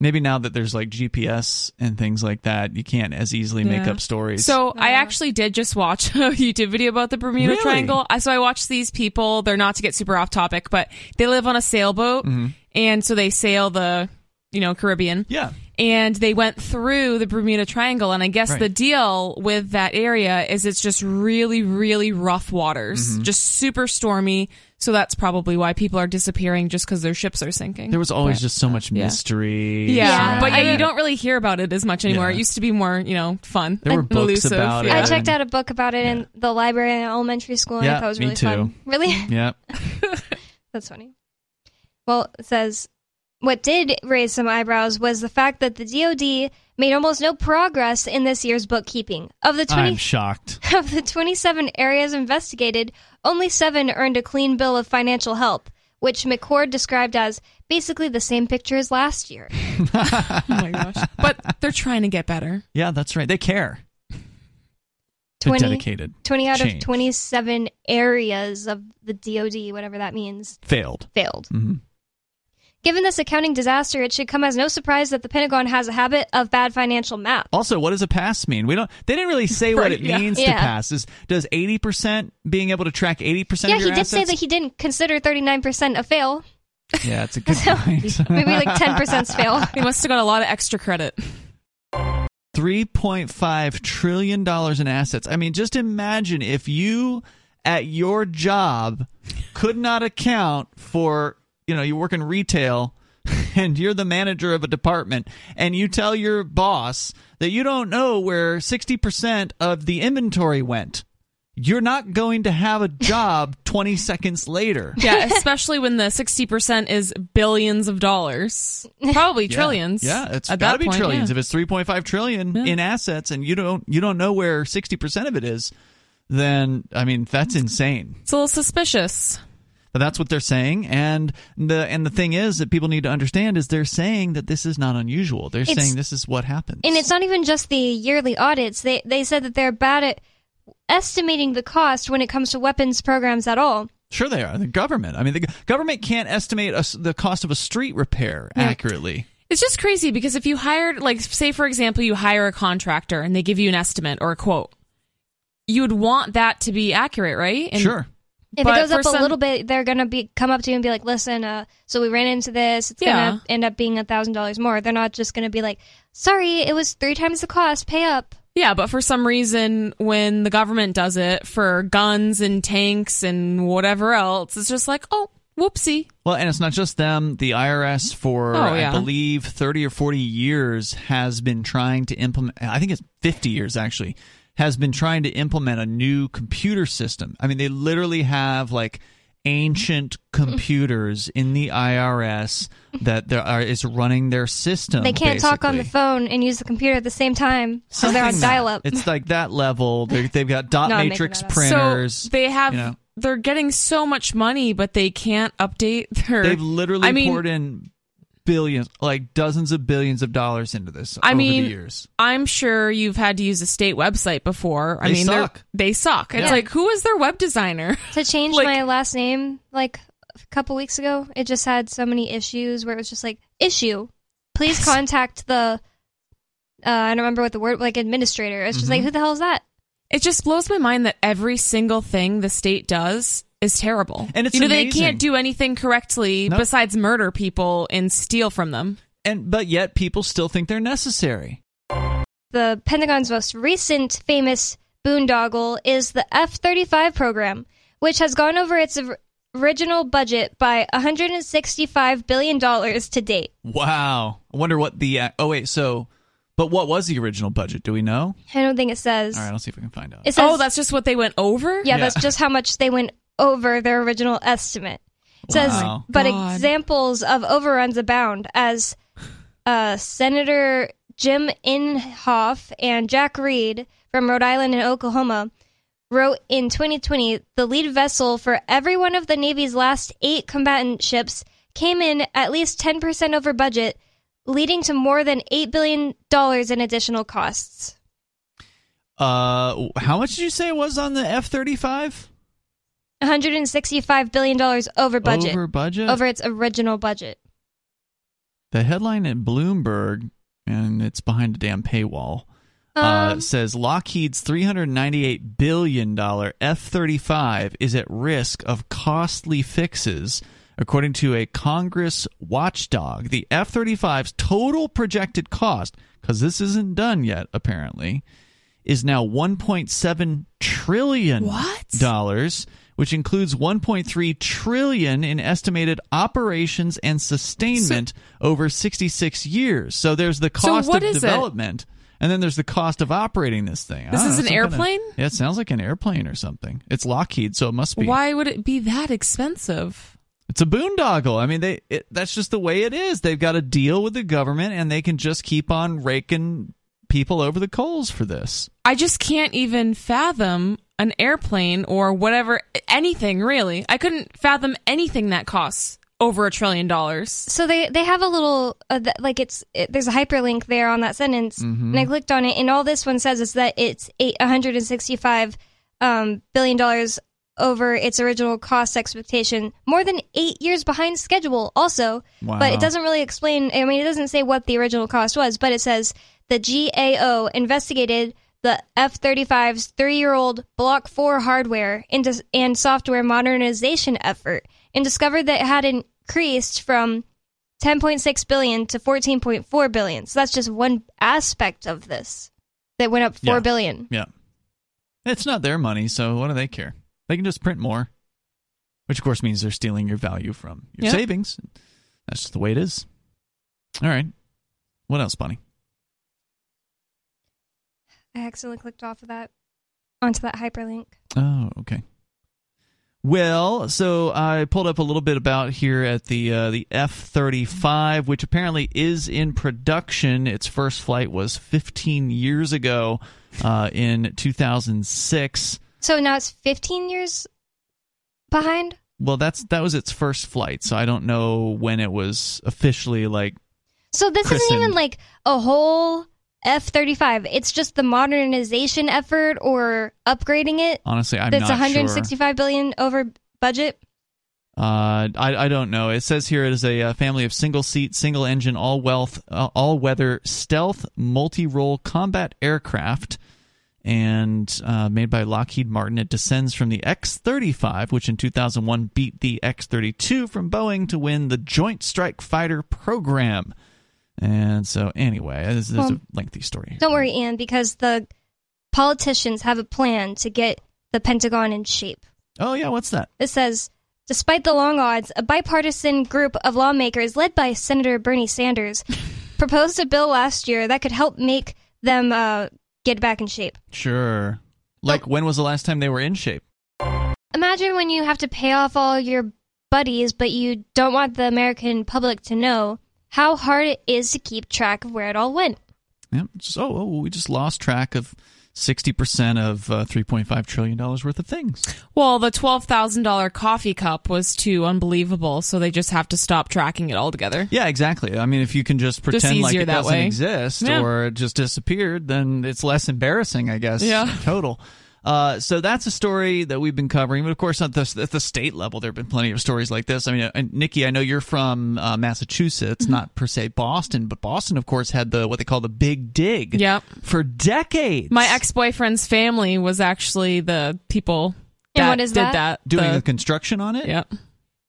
Maybe now that there's like GPS and things like that, you can't as easily make up stories. So I actually did just watch (laughs) a YouTube video about the Bermuda Really? Triangle. So I watched these people. They're not to get super off topic, but they live on a sailboat, Mhm. and so they sail the, you know, Caribbean. yeah, and they went through the Bermuda Triangle. And I guess Right. the deal with that area is it's just really, really rough waters, Mm-hmm. just super stormy. So that's probably why people are disappearing just because their ships are sinking. there was always But- just so much yeah. mystery. yeah, Yeah. but yeah, you don't really hear about it as much anymore. Yeah. It used to be more, you know, fun. There were and books elusive. about it. I checked out a book about it in the library in elementary school, and Yeah, I thought it was me really too. fun. Really, yeah. (laughs) that's funny. Well, it says what did raise some eyebrows was the fact that the DoD made almost no progress in this year's bookkeeping. Of the twenty I'm shocked. (laughs) of the twenty-seven areas investigated, only seven earned a clean bill of financial health, which McCord described as basically the same picture as last year. (laughs) Oh my gosh. But they're trying to get better. Yeah, that's right. They care. 20 dedicated. 20 out of 27 areas of the DoD, whatever that means, Failed. failed. hmm Given this accounting disaster, it should come as no surprise that the Pentagon has a habit of bad financial math. Also, what does a pass mean? We don't. They didn't really say what it yeah. means to pass. Is does eighty percent being able to track eighty percent? Yeah, of he your did say that he didn't consider 39% a fail. Yeah, it's a good (laughs) point. (laughs) Maybe like 10% (laughs) fail. He must have got a lot of extra credit. Three point five trillion dollars in assets. I mean, just imagine if you at your job could not account for you know you work in retail (laughs) and you're the manager of a department and you tell your boss that you don't know where 60% of the inventory went you're not going to have a job (laughs) 20 seconds later Yeah, especially when the 60% is billions of dollars. Probably trillions. Yeah, it's at got to be point, trillions. yeah. If it's 3.5 trillion Yeah. in assets and you don't you don't know where 60% of it is, then I mean, that's insane. It's a little suspicious. But that's what they're saying and the and the thing is that people need to understand is they're saying that this is not unusual. They're It's- saying this is what happens. And it's not even just the yearly audits. They they said that they're bad at estimating the cost when it comes to weapons programs at all. Sure they are. The government. I mean, the government can't estimate a s the cost of a street repair accurately. It's just crazy because if you hired, like, say, for example, you hire a contractor and they give you an estimate or a quote, you would want that to be accurate, right? And sure. If But it goes up some- a little bit, they're gonna be come up to you and be like, "Listen, uh, so we ran into this. It's Yeah. gonna end up being a thousand dollars more." They're not just gonna be like, "Sorry, it was three times the cost. Pay up." Yeah, but for some reason, when the government does it for guns and tanks and whatever else, it's just like, oh, whoopsie. Well, and it's not just them. The IRS, for Oh, yeah. I believe thirty or forty years, has been trying to implement. I think it's fifty years actually, has been trying to implement a new computer system. I mean, they literally have like ancient computers in the IRS that there are is running their system. They can't talk on the phone and use the computer at the same time, so they're on dial up. It's like that level. They're, they've got (laughs) dot No, matrix making that up. printers. So they have, you know. they're getting so much money, but they can't update their. They've literally I mean- poured in billions, like dozens of billions of dollars into this I over mean, the years. I'm sure you've had to use a state website before. I They mean, they're- suck. they suck. It's Yeah. like, who is their web designer? (laughs) to change like- my last name like a couple weeks ago, it just had so many issues where it was just like issue. Please contact the. Uh, I don't remember what the word like administrator. It's just Mm-hmm. like who the hell is that? It just blows my mind that every single thing the state does is terrible. And it's you know they can't do anything correctly Nope. besides murder people and steal from them. and but yet people still think they're necessary. The Pentagon's most recent famous boondoggle is the F 35 program, which has gone over its original budget by $165 billion to date. Wow. I wonder what the uh, oh wait so, but what was the original budget? Do we know? I don't think it says. All right, I'll see if we can find out. It says oh, that's just what they went over. yeah, Yeah. that's just how much they went over their original estimate. It says, Wow. but God. examples of overruns abound as uh, Senator Jim Inhofe and Jack Reed from Rhode Island and Oklahoma wrote in 2020 the lead vessel for every one of the Navy's last eight combatant ships came in at least 10% over budget, leading to more than $8 billion in additional costs. Uh, how much did you say it was on the F thirty five? $165 billion over budget. Over budget. Over its original budget. The headline at Bloomberg, and it's behind a damn paywall. uh, Um, says Lockheed's $398 billion F 35 is at risk of costly fixes. According to a Congress watchdog, the F 35's total projected cost, because this isn't done yet, apparently, is now 1.7 trillion. What? Dollars, which includes 1.3 trillion in estimated operations and sustainment over 66 years. So there's the cost what of is it? development. And then there's the cost of operating this thing. This ah, is know, an some kind of- airplane? yeah, it sounds like an airplane or something. It's Lockheed, so it must be. Why would it be that expensive? It's a boondoggle. I mean, they it, that's just the way it is. They've got a deal with the government, and they can just keep on raking people over the coals for this. I just can't even fathom an airplane or whatever, anything really. I couldn't fathom anything that costs over a trillion dollars. so they they have a little uh, th- like it's it, there's a hyperlink there on that sentence and i clicked on it and all this one says is that it's eight, 165 um, billion dollars over its original cost expectation more than eight years behind schedule also Wow. but it doesn't really explain i mean it doesn't say what the original cost was but it says the gao investigated the F-35's three-year-old Block 4 hardware and, dis- and software modernization effort and discovered that it had increased from 10.6 billion to 14.4 billion. So that's just one aspect of this that went up four Yeah. billion. Yeah, it's not their money, so what do they care? They can just print more, which of course means they're stealing your value from your Yeah. savings. That's just the way it is. All right, what else, Bunny? I accidentally clicked off of that onto that hyperlink. Oh, okay. Well, so I pulled up a little bit about here at the uh, the F thirty five, which apparently is in production. Its first flight was 15 years ago, uh, in 2006. So now it's 15 years behind. Well, that's that was its first flight, so I don't know when it was officially like. So this isn't even like a whole F-35. It's just the modernization effort or upgrading it. Honestly, I'm that's not 165 billion over budget. Uh, I I don't know. It says here it is a uh, family of single seat, single engine, all wealth, uh, all weather stealth multi role combat aircraft. And uh, made by Lockheed Martin, it descends from the X 35, which in 2001 beat the X 32 from Boeing to win the Joint Strike Fighter program. And so, anyway, this is a lengthy story. here. Don't worry, Ian, because the politicians have a plan to get the Pentagon in shape. Oh, yeah, what's that? It says, despite the long odds, a bipartisan group of lawmakers led by Senator Bernie Sanders (laughs) proposed a bill last year that could help make them uh, get back in shape. Sure. Like, when was the last time they were in shape? Imagine when you have to pay off all your buddies, but you don't want the American public to know how hard it is to keep track of where it all went. Yeah. Just, oh, oh, we just lost track of 60% of uh, $3.5 trillion worth of things. Well, the twelve thousand dollar coffee cup was too unbelievable, so they just have to stop tracking it altogether. Yeah, exactly. I mean, if you can just pretend like it that doesn't way. exist Yeah. or it just disappeared, then it's less embarrassing, I guess. Yeah. in Total. Uh, so that's a story that we've been covering. But of course, at the, at the state level, there have been plenty of stories like this. I mean, uh, Nikki, I know you're from uh, Massachusetts, Mm-hmm. not per se Boston, but Boston, of course, had the what they call the Big Dig. Yep. For decades. My ex boyfriend's family was actually the people And that what is did that? that. doing The- the construction on it. Yep.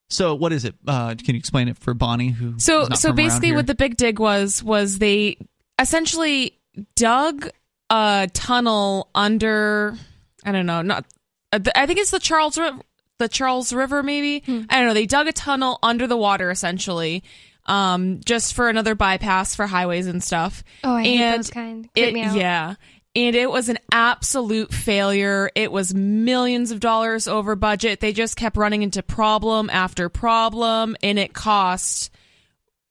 So what is it? Uh, can you explain it for Bonnie? Who So not so from basically here? what the big dig was was they essentially dug a tunnel under I don't know, not uh, I think it's the Charles River, the Charles River maybe. I don't know, they dug a tunnel under the water essentially. Um just for another bypass for highways and stuff. Oh, I hate and those kind. Creep It, me out. yeah. And it was an absolute failure. It was millions of dollars over budget. They just kept running into problem after problem, and it cost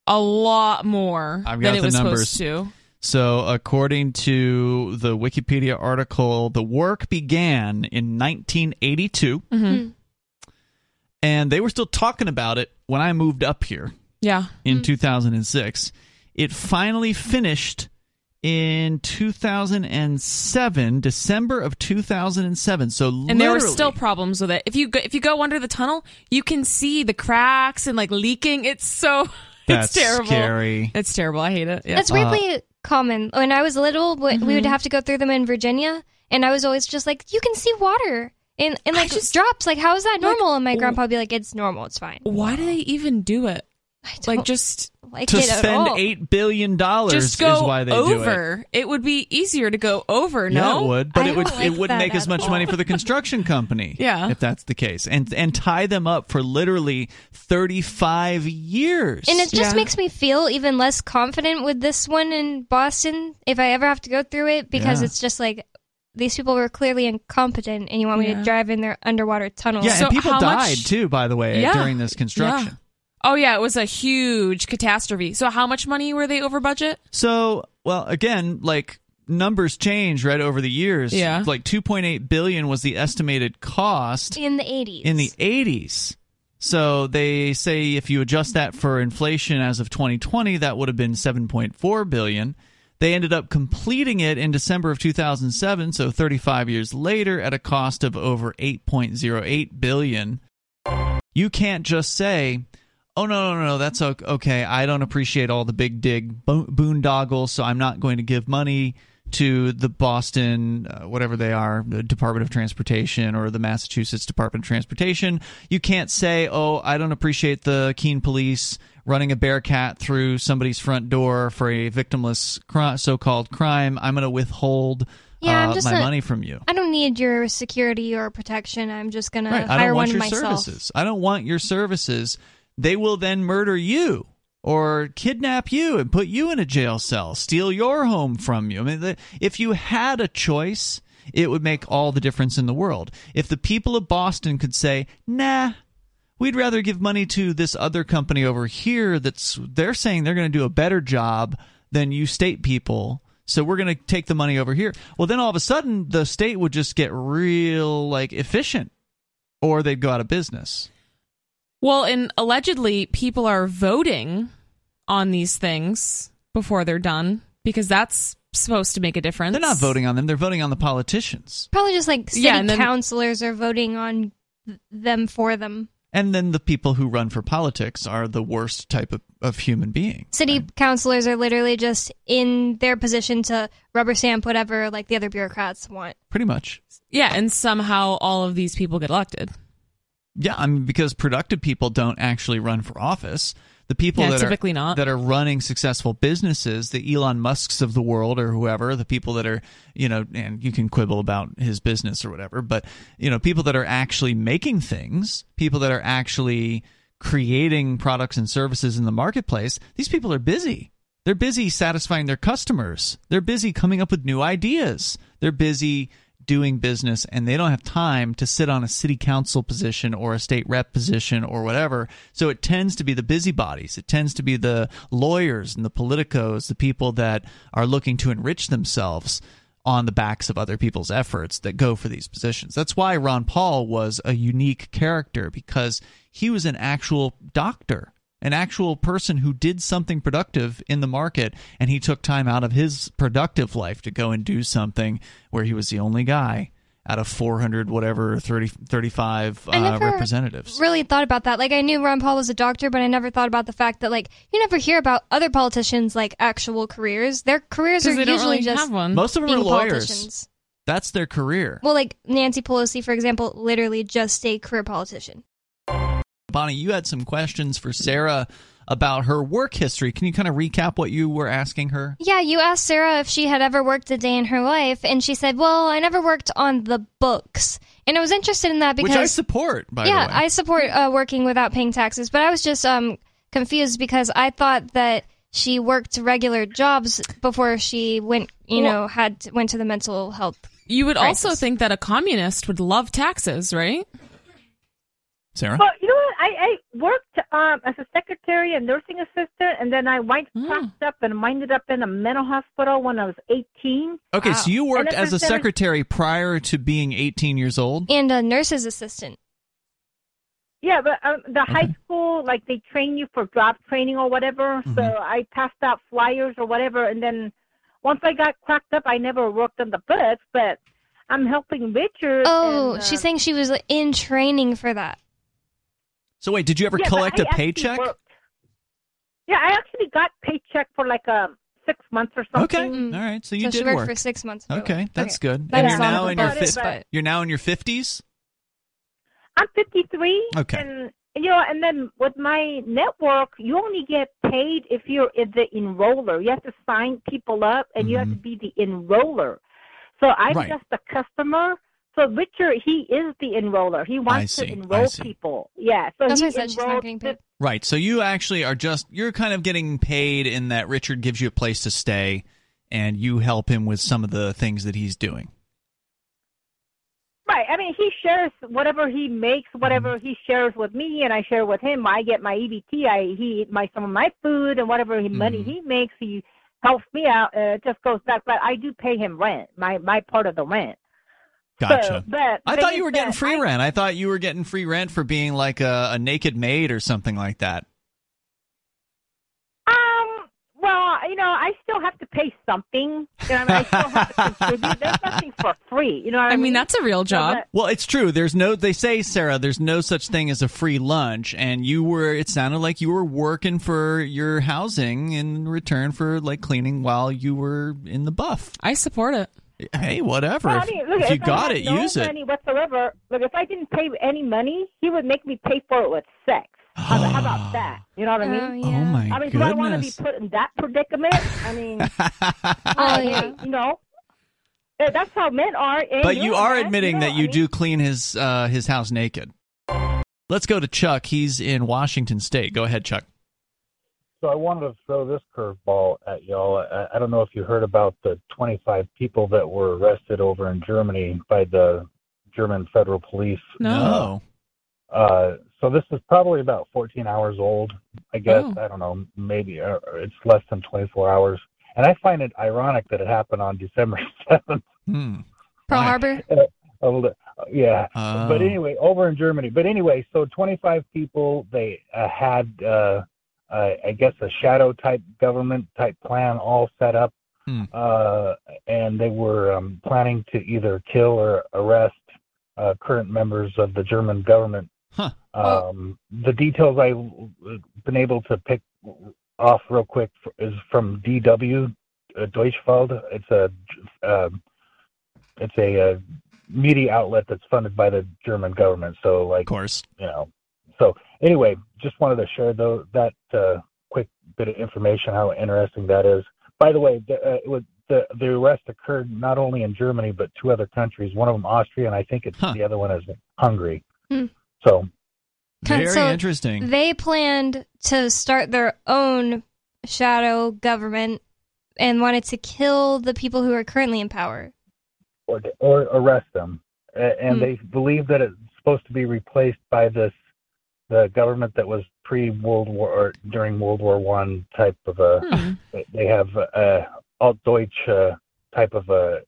a lot more I've than it the was numbers. supposed to. So, according to the Wikipedia article, the work began in 1982, Mm-hmm. and they were still talking about it when I moved up here Yeah. in 2006. It finally finished in 2007, December of 2007. So, And there were still problems with it. If you go, if you go under the tunnel, you can see the cracks and like leaking. It's so (laughs) That's it's terrible. scary. It's terrible. I hate it. Yeah. That's weirdly common. When I was little, we Mm-hmm. would have to go through them in Virginia, and I was always just like, "You can see water." And, and like just- drops, like how is that Like, normal? and my grandpa would be like, "It's normal, it's fine." Why do they even do it? I don't Like just like to spend eight billion dollars just go is why they do it. It. would be easier to go over. Yeah, No, it would, but I it would like it wouldn't make as much all. money for the construction (laughs) company. Yeah. if that's the case, and and tie them up for literally thirty five years. And it just Yeah. makes me feel even less confident with this one in Boston if I ever have to go through it because Yeah. it's just like these people were clearly incompetent and you want me Yeah. to drive in their underwater tunnels. yeah, So and people died much- too. By the way, Yeah. during this construction. Yeah. Oh yeah, it was a huge catastrophe. So how much money were they over budget? So, well, again, like numbers change right over the years. Yeah. like two point eight billion was the estimated cost in the 80s. in the 80s. So they say if you adjust that for inflation as of 2020, that would have been 7.4 billion. They ended up completing it in December of 2007, so 35 years later at a cost of over 8.08 billion. You can't just say, "Oh no, no, no, that's okay. I don't appreciate all the big dig boondoggles, so I'm not going to give money to the Boston, uh, whatever they are, the Department of Transportation or the Massachusetts Department of Transportation. You can't say, "Oh, I don't appreciate the Keene Police running a bearcat through somebody's front door for a victimless cri- so-called crime. I'm going to withhold Yeah, uh, my not- money from you." I don't need your security or protection. I'm just going Right. to I hire don't want one your myself. services. I don't want your services. They will then murder you or kidnap you and put you in a jail cell, steal your home from you. I mean, the, if you had a choice, it would make all the difference in the world. If the people of Boston could say, "Nah, we'd rather give money to this other company over here that's they're saying they're going to do a better job than you state people." So we're going to take the money over here. Well, then all of a sudden the state would just get real like efficient or they'd go out of business. Well, and allegedly people are voting on these things before they're done because that's supposed to make a difference. They're not voting on them; they're voting on the politicians. Probably just like city Yeah, and then- councilors are voting on them for them. And then the people who run for politics are the worst type of, of human being. City councilors are literally just in their position to rubber stamp whatever like the other bureaucrats want. Pretty much. Yeah, and somehow all of these people get elected. Yeah, I mean because productive people don't actually run for office. The people Yeah, that typically are not. that are running successful businesses, the Elon Musks of the world or whoever, the people that are, you know, and you can quibble about his business or whatever, but you know, people that are actually making things, people that are actually creating products and services in the marketplace, these people are busy. They're busy satisfying their customers. They're busy coming up with new ideas. They're busy doing business and they don't have time to sit on a city council position or a state rep position or whatever. So it tends to be the busybodies. It tends to be the lawyers and the politicos, the people that are looking to enrich themselves on the backs of other people's efforts that go for these positions. That's why Ron Paul was a unique character because he was an actual doctor an actual person who did something productive in the market and he took time out of his productive life to go and do something where he was the only guy out of 400 whatever 30 35 I uh, never representatives Really thought about that. Like I knew Ron Paul was a doctor, but I never thought about the fact that like you never hear about other politicians like actual careers. Their careers are Because they don't usually really just have one. most of them are lawyers that's their career Well, like Nancy Pelosi, for example, literally just a career politician. Bonnie you had some questions for sarah about her work history can you kind of recap what you were asking her Yeah, you asked Sarah if she had ever worked a day in her life, and she said, "Well, I never worked on the books." And I was interested in that because which i support by yeah, the way I support uh, working without paying taxes, but I was just um confused because I thought that she worked regular jobs before she went, you Well- know, had went to the mental health. You would also think that a communist would love taxes, right? Sarah? Well, you know what? I, I worked um, as a secretary and nursing assistant, and then I wind Mm. packed up and winded up in a mental hospital when I was 18. Okay, so you worked as a ever since- secretary prior to being 18 years old? And a nurse's assistant. Yeah, but um, the high school, like they train you for job training or whatever. So Mhm. I passed out flyers or whatever, and then once I got cracked up, I never worked on the books, but I'm helping Richard. Oh, and, uh, she's saying she was in training for that. So wait, did you ever yeah, collect a paycheck? worked. Yeah, I actually got paycheck for like um six months or something. Okay, Mm. all right. So you so did she worked work. for six months. for Okay, like- that's good. That and you're now in your about it, but- you're now in your 50s. I'm 53. Okay. And you know, and then with my network, you only get paid if you're the enroller. You have to sign people up, and you have to be the enroller. So I'm Mm-hmm. Right. just a customer. So Richard, he is the enroller. He wants see, to I enroll see. people. Yeah. So That's he why I said she's not getting paid. Right. So you actually are just you're kind of getting paid in that Richard gives you a place to stay and you help him with some of the things that he's doing. Right. I mean, he shares whatever he makes, whatever Mm-hmm. he shares with me, and I share with him. I get my EBT. I he eat my some of my food, and whatever he, money Mm-hmm. he makes, he helps me out. Uh, it just goes back. But I do pay him rent, my my part of the rent. Gotcha. So, but I thought you were getting free I- rent. I thought you were getting free rent for being like a, a naked maid or something like that. Um. Well, you know, I still have to pay something. You know, I mean, I still have to contribute. There's nothing for free. You know what I, I mean, that's a real job. but- Well, it's true. There's no. They say, Sarah, there's no such thing as a free lunch, and you were. It sounded like you were working for your housing in return for like cleaning while you were in the buff. I support it. Hey, whatever. Well, I mean, look, if you if I got it, no use it. money whatsoever. Look, if I didn't pay any money, he would make me pay for it with sex. How, how about that? You know what I mean? Oh, Oh yeah. my I mean, do I want to be put in that predicament? I mean, (laughs) Oh, yeah. you know, that's how men are. but you're you are a admitting know, that I you mean, do clean his uh, his house naked. Let's go to Chuck. He's in Washington State. Go ahead, Chuck. So I wanted to throw this curveball at y'all. I, I don't know if you heard about the 25 people that were arrested over in Germany by the German federal police. No. Uh, so this is probably about 14 hours old, I guess. Oh. I don't know, maybe uh, it's less than 24 hours. And I find it ironic that it happened on December (laughs) 7th. Hmm. Pearl Harbor. A li- yeah. Oh. But anyway, over in Germany. But anyway, so 25 people, they uh, had, uh, uh, I guess, a shadow type government type plan all set up. Hmm. Uh, and they were um, planning to either kill or arrest uh, current members of the German government. Huh. Um, the details I've been able to pick off real quick is from DW uh, Deutsche Welle. It's a um, it's a, uh media outlet that's funded by the German government. So, like, Of course. you know. So, anyway, just wanted to share though that uh, quick bit of information. How interesting that is. By the way, the, uh, it was, the the arrest occurred not only in Germany but two other countries. One of them Austria, and I think it's Huh. the other one is Hungary. Hmm. So, Very So interesting. They planned to start their own shadow government and wanted to kill the people who are currently in power. or or arrest them, and Hmm. they believe that it's supposed to be replaced by this the government that was pre World War or during World War One type of a. Hmm. They have a Altdeutsch uh, type of a.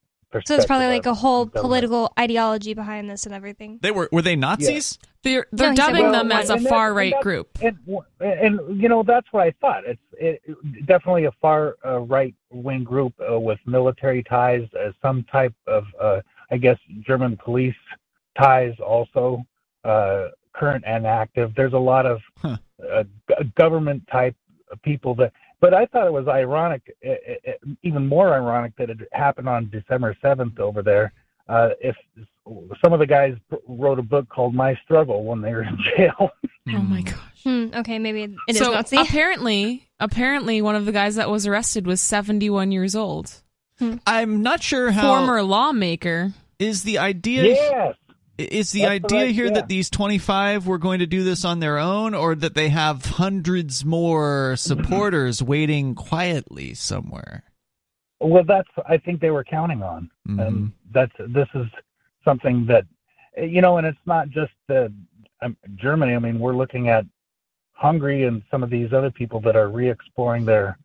So it's probably like a whole of government. political ideology behind this and everything. They were were they Nazis? They're they're No, dubbing Well, them as a and that- far and right group. And, and you know that's what I thought. It's it, definitely a far uh, right wing group uh, with military ties, uh, some type of uh, I guess German police ties also, uh, current and active. There's a lot of Huh. uh, g- government type people that. But I thought it was ironic, uh, uh, even more ironic that it happened on December 7th over there. Uh, if some of the guys wrote a book called My Struggle when they were in jail. (laughs) Oh my gosh. Hmm, okay, maybe it is so Nazi. (laughs) apparently, apparently, one of the guys that was arrested was 71 years old. I'm not sure how Former lawmaker. is the idea yes. Is the That's idea right, here yeah. that these 25 were going to do this on their own or that they have hundreds more supporters waiting quietly somewhere. Well, that's I think they were counting on, Mhm. and that's this is something that you know, and it's not just the um, Germany, I mean, we're looking at Hungary and some of these other people that are re-exploring their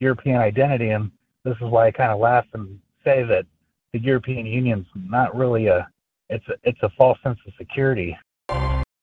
European identity, and this is why I kind of laugh and say that the European Union's not really a it's a, it's a false sense of security.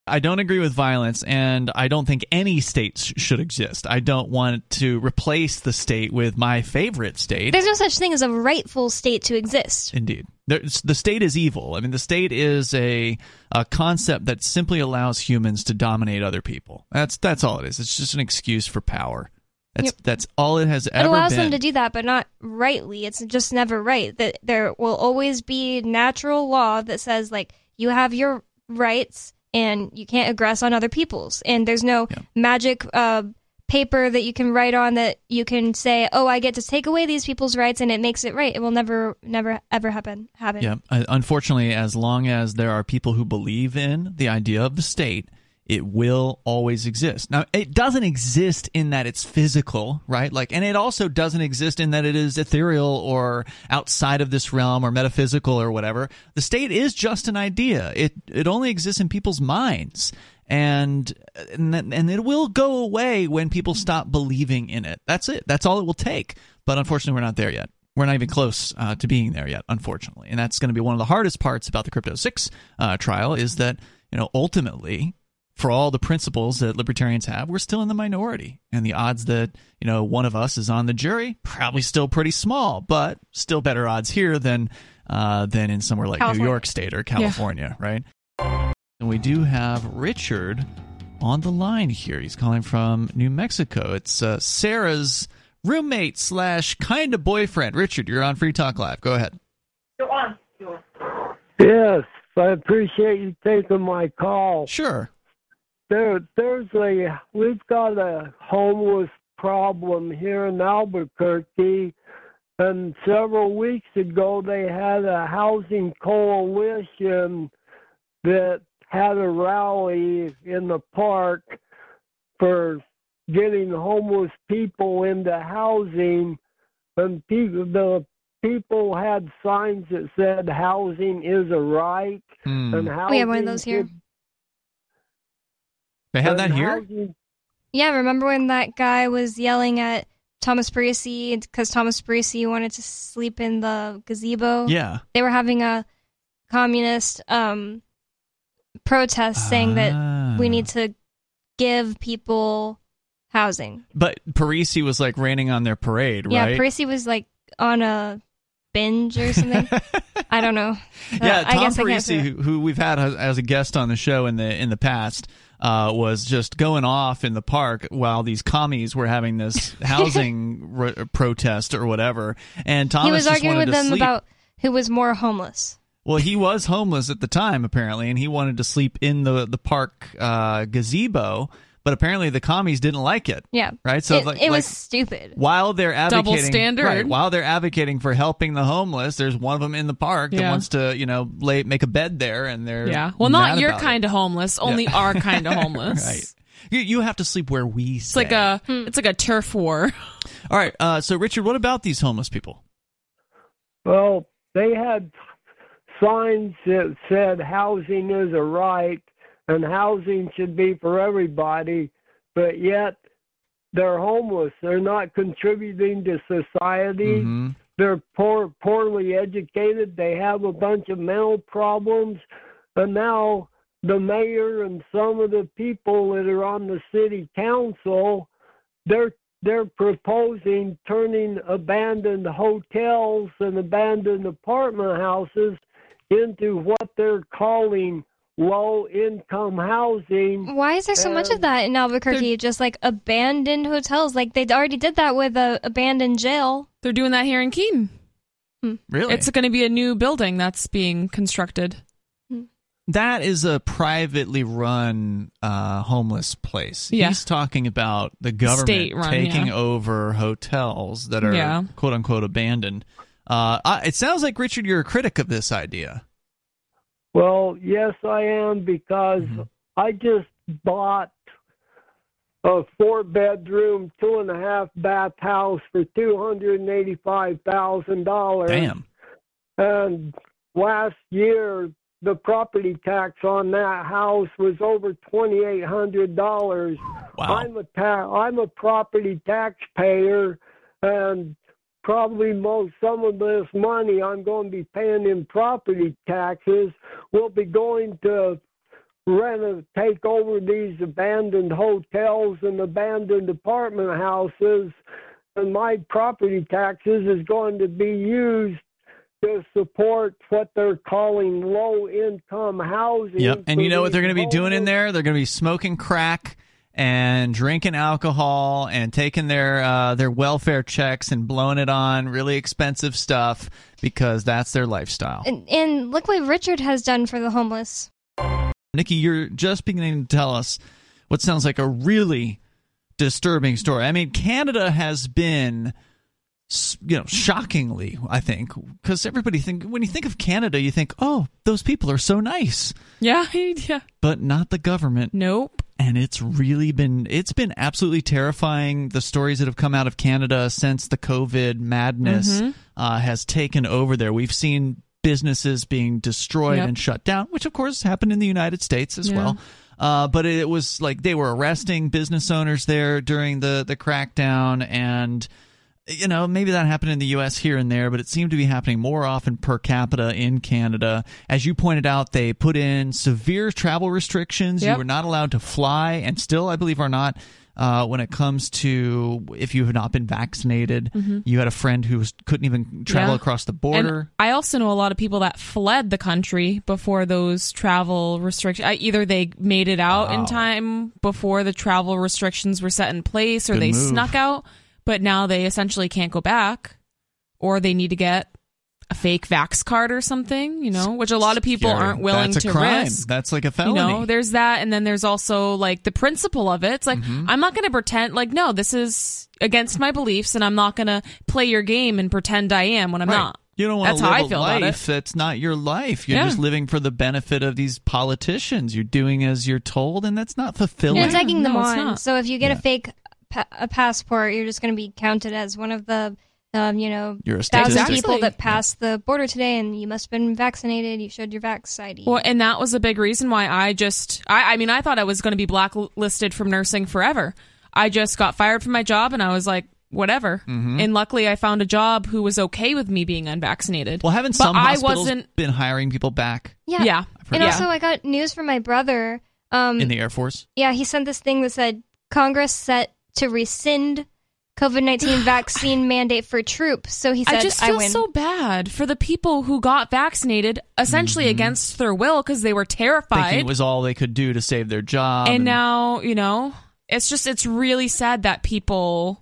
I don't agree with violence, and I don't think any states should exist. I don't want to replace the state with my favorite state. There's no such thing as a rightful state to exist. Indeed. There's, the state is evil. I mean, the state is a, a concept that simply allows humans to dominate other people. That's that's all it is. It's just an excuse for power. That's Yep. that's all it has ever. It allows been. them to do that, but not rightly. It's just never right. That there will always be natural law that says like you have your rights and you can't aggress on other people's. And there's no magic uh, paper that you can write on that you can say, "Oh, I get to take away these people's rights," and it makes it right. It will never, never, ever happen. Happen. Yeah. Uh, Unfortunately, as long as there are people who believe in the idea of the state, it will always exist. Now, it doesn't exist in that it's physical, right? Like, and it also doesn't exist in that it is ethereal or outside of this realm or metaphysical or whatever. The state is just an idea. It it only exists in people's minds. And and and it will go away when people stop believing in it. That's it. That's all it will take. But unfortunately, we're not there yet we're not even close uh, to being there yet, unfortunately. And that's going to be one of the hardest parts about the Crypto Six uh, trial is that you know ultimately, for all the principles that libertarians have, we're still in the minority, and the odds that you know one of us is on the jury probably still pretty small, but still better odds here than uh, than in somewhere like New York State or California, right? And we do have Richard on the line here. He's calling from New Mexico. It's uh, Sarah's roommate slash kind of boyfriend. Richard, you're on Free Talk Live. Go ahead. Yes, I appreciate you taking my call. Sure. There, there's a we've got a homeless problem here in Albuquerque, and several weeks ago they had a housing coalition that had a rally in the park for getting homeless people into housing, and people the people had signs that said housing is a right Hmm. and housing We have one of those here. Should- They have that here? Yeah, remember when that guy was yelling at Thomas Parisi because Thomas Parisi wanted to sleep in the gazebo? Yeah. They were having a communist um, protest saying that we need to give people housing. But Parisi was like raining on their parade, Yeah, right? Parisi was like on a binge or something. (laughs) I don't know. yeah, Uh, I Tom guess I can't Parisi, that. who, who we've had as, as a guest on the show in the in the past, uh, was just going off in the park while these commies were having this (laughs) housing ro- protest or whatever. And Thomas he was arguing with them sleep. about who was more homeless. Well, he was homeless at the time apparently, and he wanted to sleep in the the park uh, gazebo. But apparently, the commies didn't like it. Yeah. Right. So it, like, it like, was stupid. while they're advocating Double advocating standard. right, while they're advocating for helping the homeless, there's one of them in the park that wants to, you know, lay make a bed there, and they're Yeah. Well, not your about it. kind of homeless, only our kind of (laughs) homeless. right. You, you have to sleep where we sleep. It's like a it's like a turf war. (laughs) All right. Uh, so, Richard, what about these homeless people? Well, they had signs that said housing is a right and housing should be for everybody, but yet they're homeless. They're not contributing to society. Mm-hmm. They're poor, poorly educated. They have a bunch of mental problems, and now the mayor and some of the people that are on the city council, they're they're proposing turning abandoned hotels and abandoned apartment houses into what they're calling low income housing. Why is there so much of that in Albuquerque? Just like abandoned hotels. Like they already did that with a abandoned jail. They're doing that here in Keene. Really? It's going to be a new building that's being constructed. That is a privately run uh, homeless place. Yeah. He's talking about the government State-run, taking yeah. over hotels that are Yeah. quote unquote abandoned. Uh, I, it sounds like Richard, you're a critic of this idea. Well, yes, I am because mm-hmm. I just bought a four bedroom, two and a half bath house for two hundred and eighty five thousand dollars. Damn. And last year the property tax on that house was over twenty eight hundred dollars. Wow. I'm a ta- I'm a property taxpayer, and probably most some of this money I'm going to be paying in property taxes will be going to rent a, take over these abandoned hotels and abandoned apartment houses and my property taxes is going to be used to support what they're calling low income housing. Yep. And you know what they're going to be doing in there? They're going to be smoking crack and drinking alcohol and taking their uh, their welfare checks and blowing it on really expensive stuff because that's their lifestyle. And, and look what Richard has done for the homeless. Nikki, you're just beginning to tell us what sounds like a really disturbing story. I mean, Canada has been, you know, shockingly, I think, because everybody think when you think of Canada, you think, oh, those people are so nice, Yeah, (laughs) yeah. but not the government. Nope. And it's really been it's been absolutely terrifying. The stories that have come out of Canada since the COVID madness Mhm. uh, has taken over there. We've seen businesses being destroyed Yep. and shut down, which of course happened in the United States as Yeah. well. Uh, but it was like they were arresting business owners there during the the crackdown, and you know maybe that happened in the U.S. here and there, but it seemed to be happening more often per capita in Canada. As you pointed out, they put in severe travel restrictions. You were not allowed to fly, and still, I believe, are not. Uh, when it comes to if you have not been vaccinated, you had a friend who was, couldn't even travel Mm-hmm. Yeah. across the And border. I also know a lot of people that fled the country before those travel restrictions. Either they made it out Wow. in time before the travel restrictions were set in place, or Good they move. snuck out, but now they essentially can't go back, or they need to get a fake vax card or something. You know, which a lot of people Scary. aren't willing That's a to crime. risk. That's like a You felony. know, there's that, and then there's also like the principle of it. It's like Mm-hmm. I'm not going to pretend like no, this is against my beliefs, and I'm not going to play your game and pretend I am when I'm Right. not. You don't want That's to how live I feel a about it. life that's not your life. You're Yeah. just living for the benefit of these politicians. You're doing as you're told, and that's not fulfilling. It's egging them No, on. So if you get Yeah. a fake pa- a passport, you're just going to be counted as one of the, um, you know, You're a thousand statistic. people that passed the border today, and you must have been vaccinated. You showed your vax ID. Well, and that was a big reason why I just, I, I mean, I thought I was going to be blacklisted from nursing forever. I just got fired from my job and I was like, whatever. Mm-hmm. And luckily I found a job who was okay with me being unvaccinated. Well, haven't But some I wasn't- been hiring people back yeah. yeah. And Yeah. also, I got news from my brother. Um, in the Air Force? yeah, he sent this thing that said Congress set to rescind COVID 19 (sighs) vaccine mandate for troops. So he said, I just feel win. so bad for the people who got vaccinated essentially against their will because they were terrified. Mm-hmm. Thinking it was all they could do to save their job. and now you know it's just it's really sad that people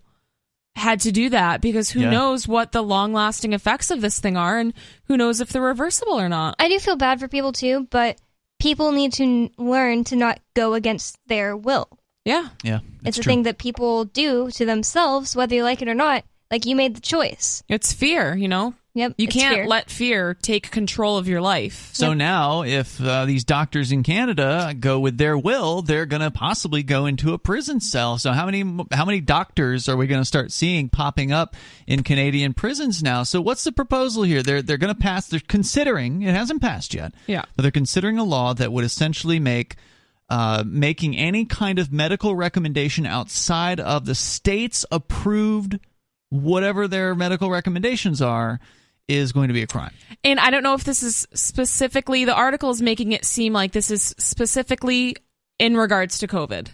had to do that because who Yeah. knows what the long lasting effects of this thing are and who knows if they're reversible or not I do feel bad for people too, but people need to n- learn to not go against their will. Yeah yeah, It's that's a true. thing that people do to themselves, whether you like it or not. Like you made the choice. it's fear you know Yep. you it's can't fear. let fear take control of your life So now, if uh, these doctors in Canada go with their will, they're going to possibly go into a prison cell. So how many how many doctors are we going to start seeing popping up in Canadian prisons now? So what's the proposal here? They're they're going to pass. They're considering it hasn't passed yet. Yeah. but they're considering a law that would essentially make. Uh, making any kind of medical recommendation outside of the state's approved whatever their medical recommendations are is going to be a crime. and i don't know if this is specifically the article is making it seem like this is specifically in regards to covid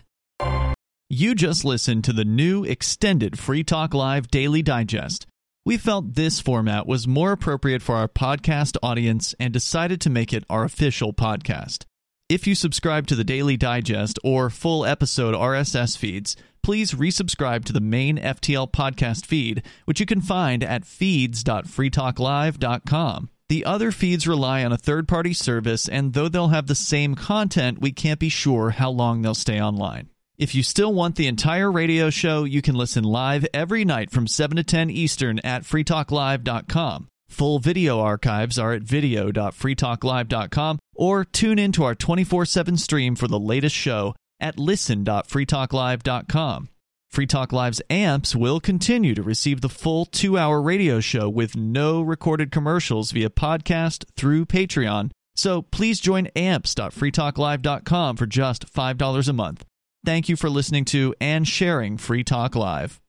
You just listened to the new extended Free Talk Live Daily Digest. We felt this format was more appropriate for our podcast audience and decided to make it our official podcast. If you subscribe to the Daily Digest or full episode RSS feeds, please resubscribe to the main FTL podcast feed, which you can find at feeds.freetalklive.com. The other feeds rely on a third party service, and though they'll have the same content, we can't be sure how long they'll stay online. If you still want the entire radio show, you can listen live every night from 7 to 10 Eastern at freetalklive.com. Full video archives are at video.freetalklive.com or tune in to our 24 7 stream for the latest show at listen.freetalklive.com. Free Talk Live's amps will continue to receive the full two hour radio show with no recorded commercials via podcast through Patreon, So please join amps.freetalklive.com for just $5 a month. Thank you for listening to and sharing Free Talk Live.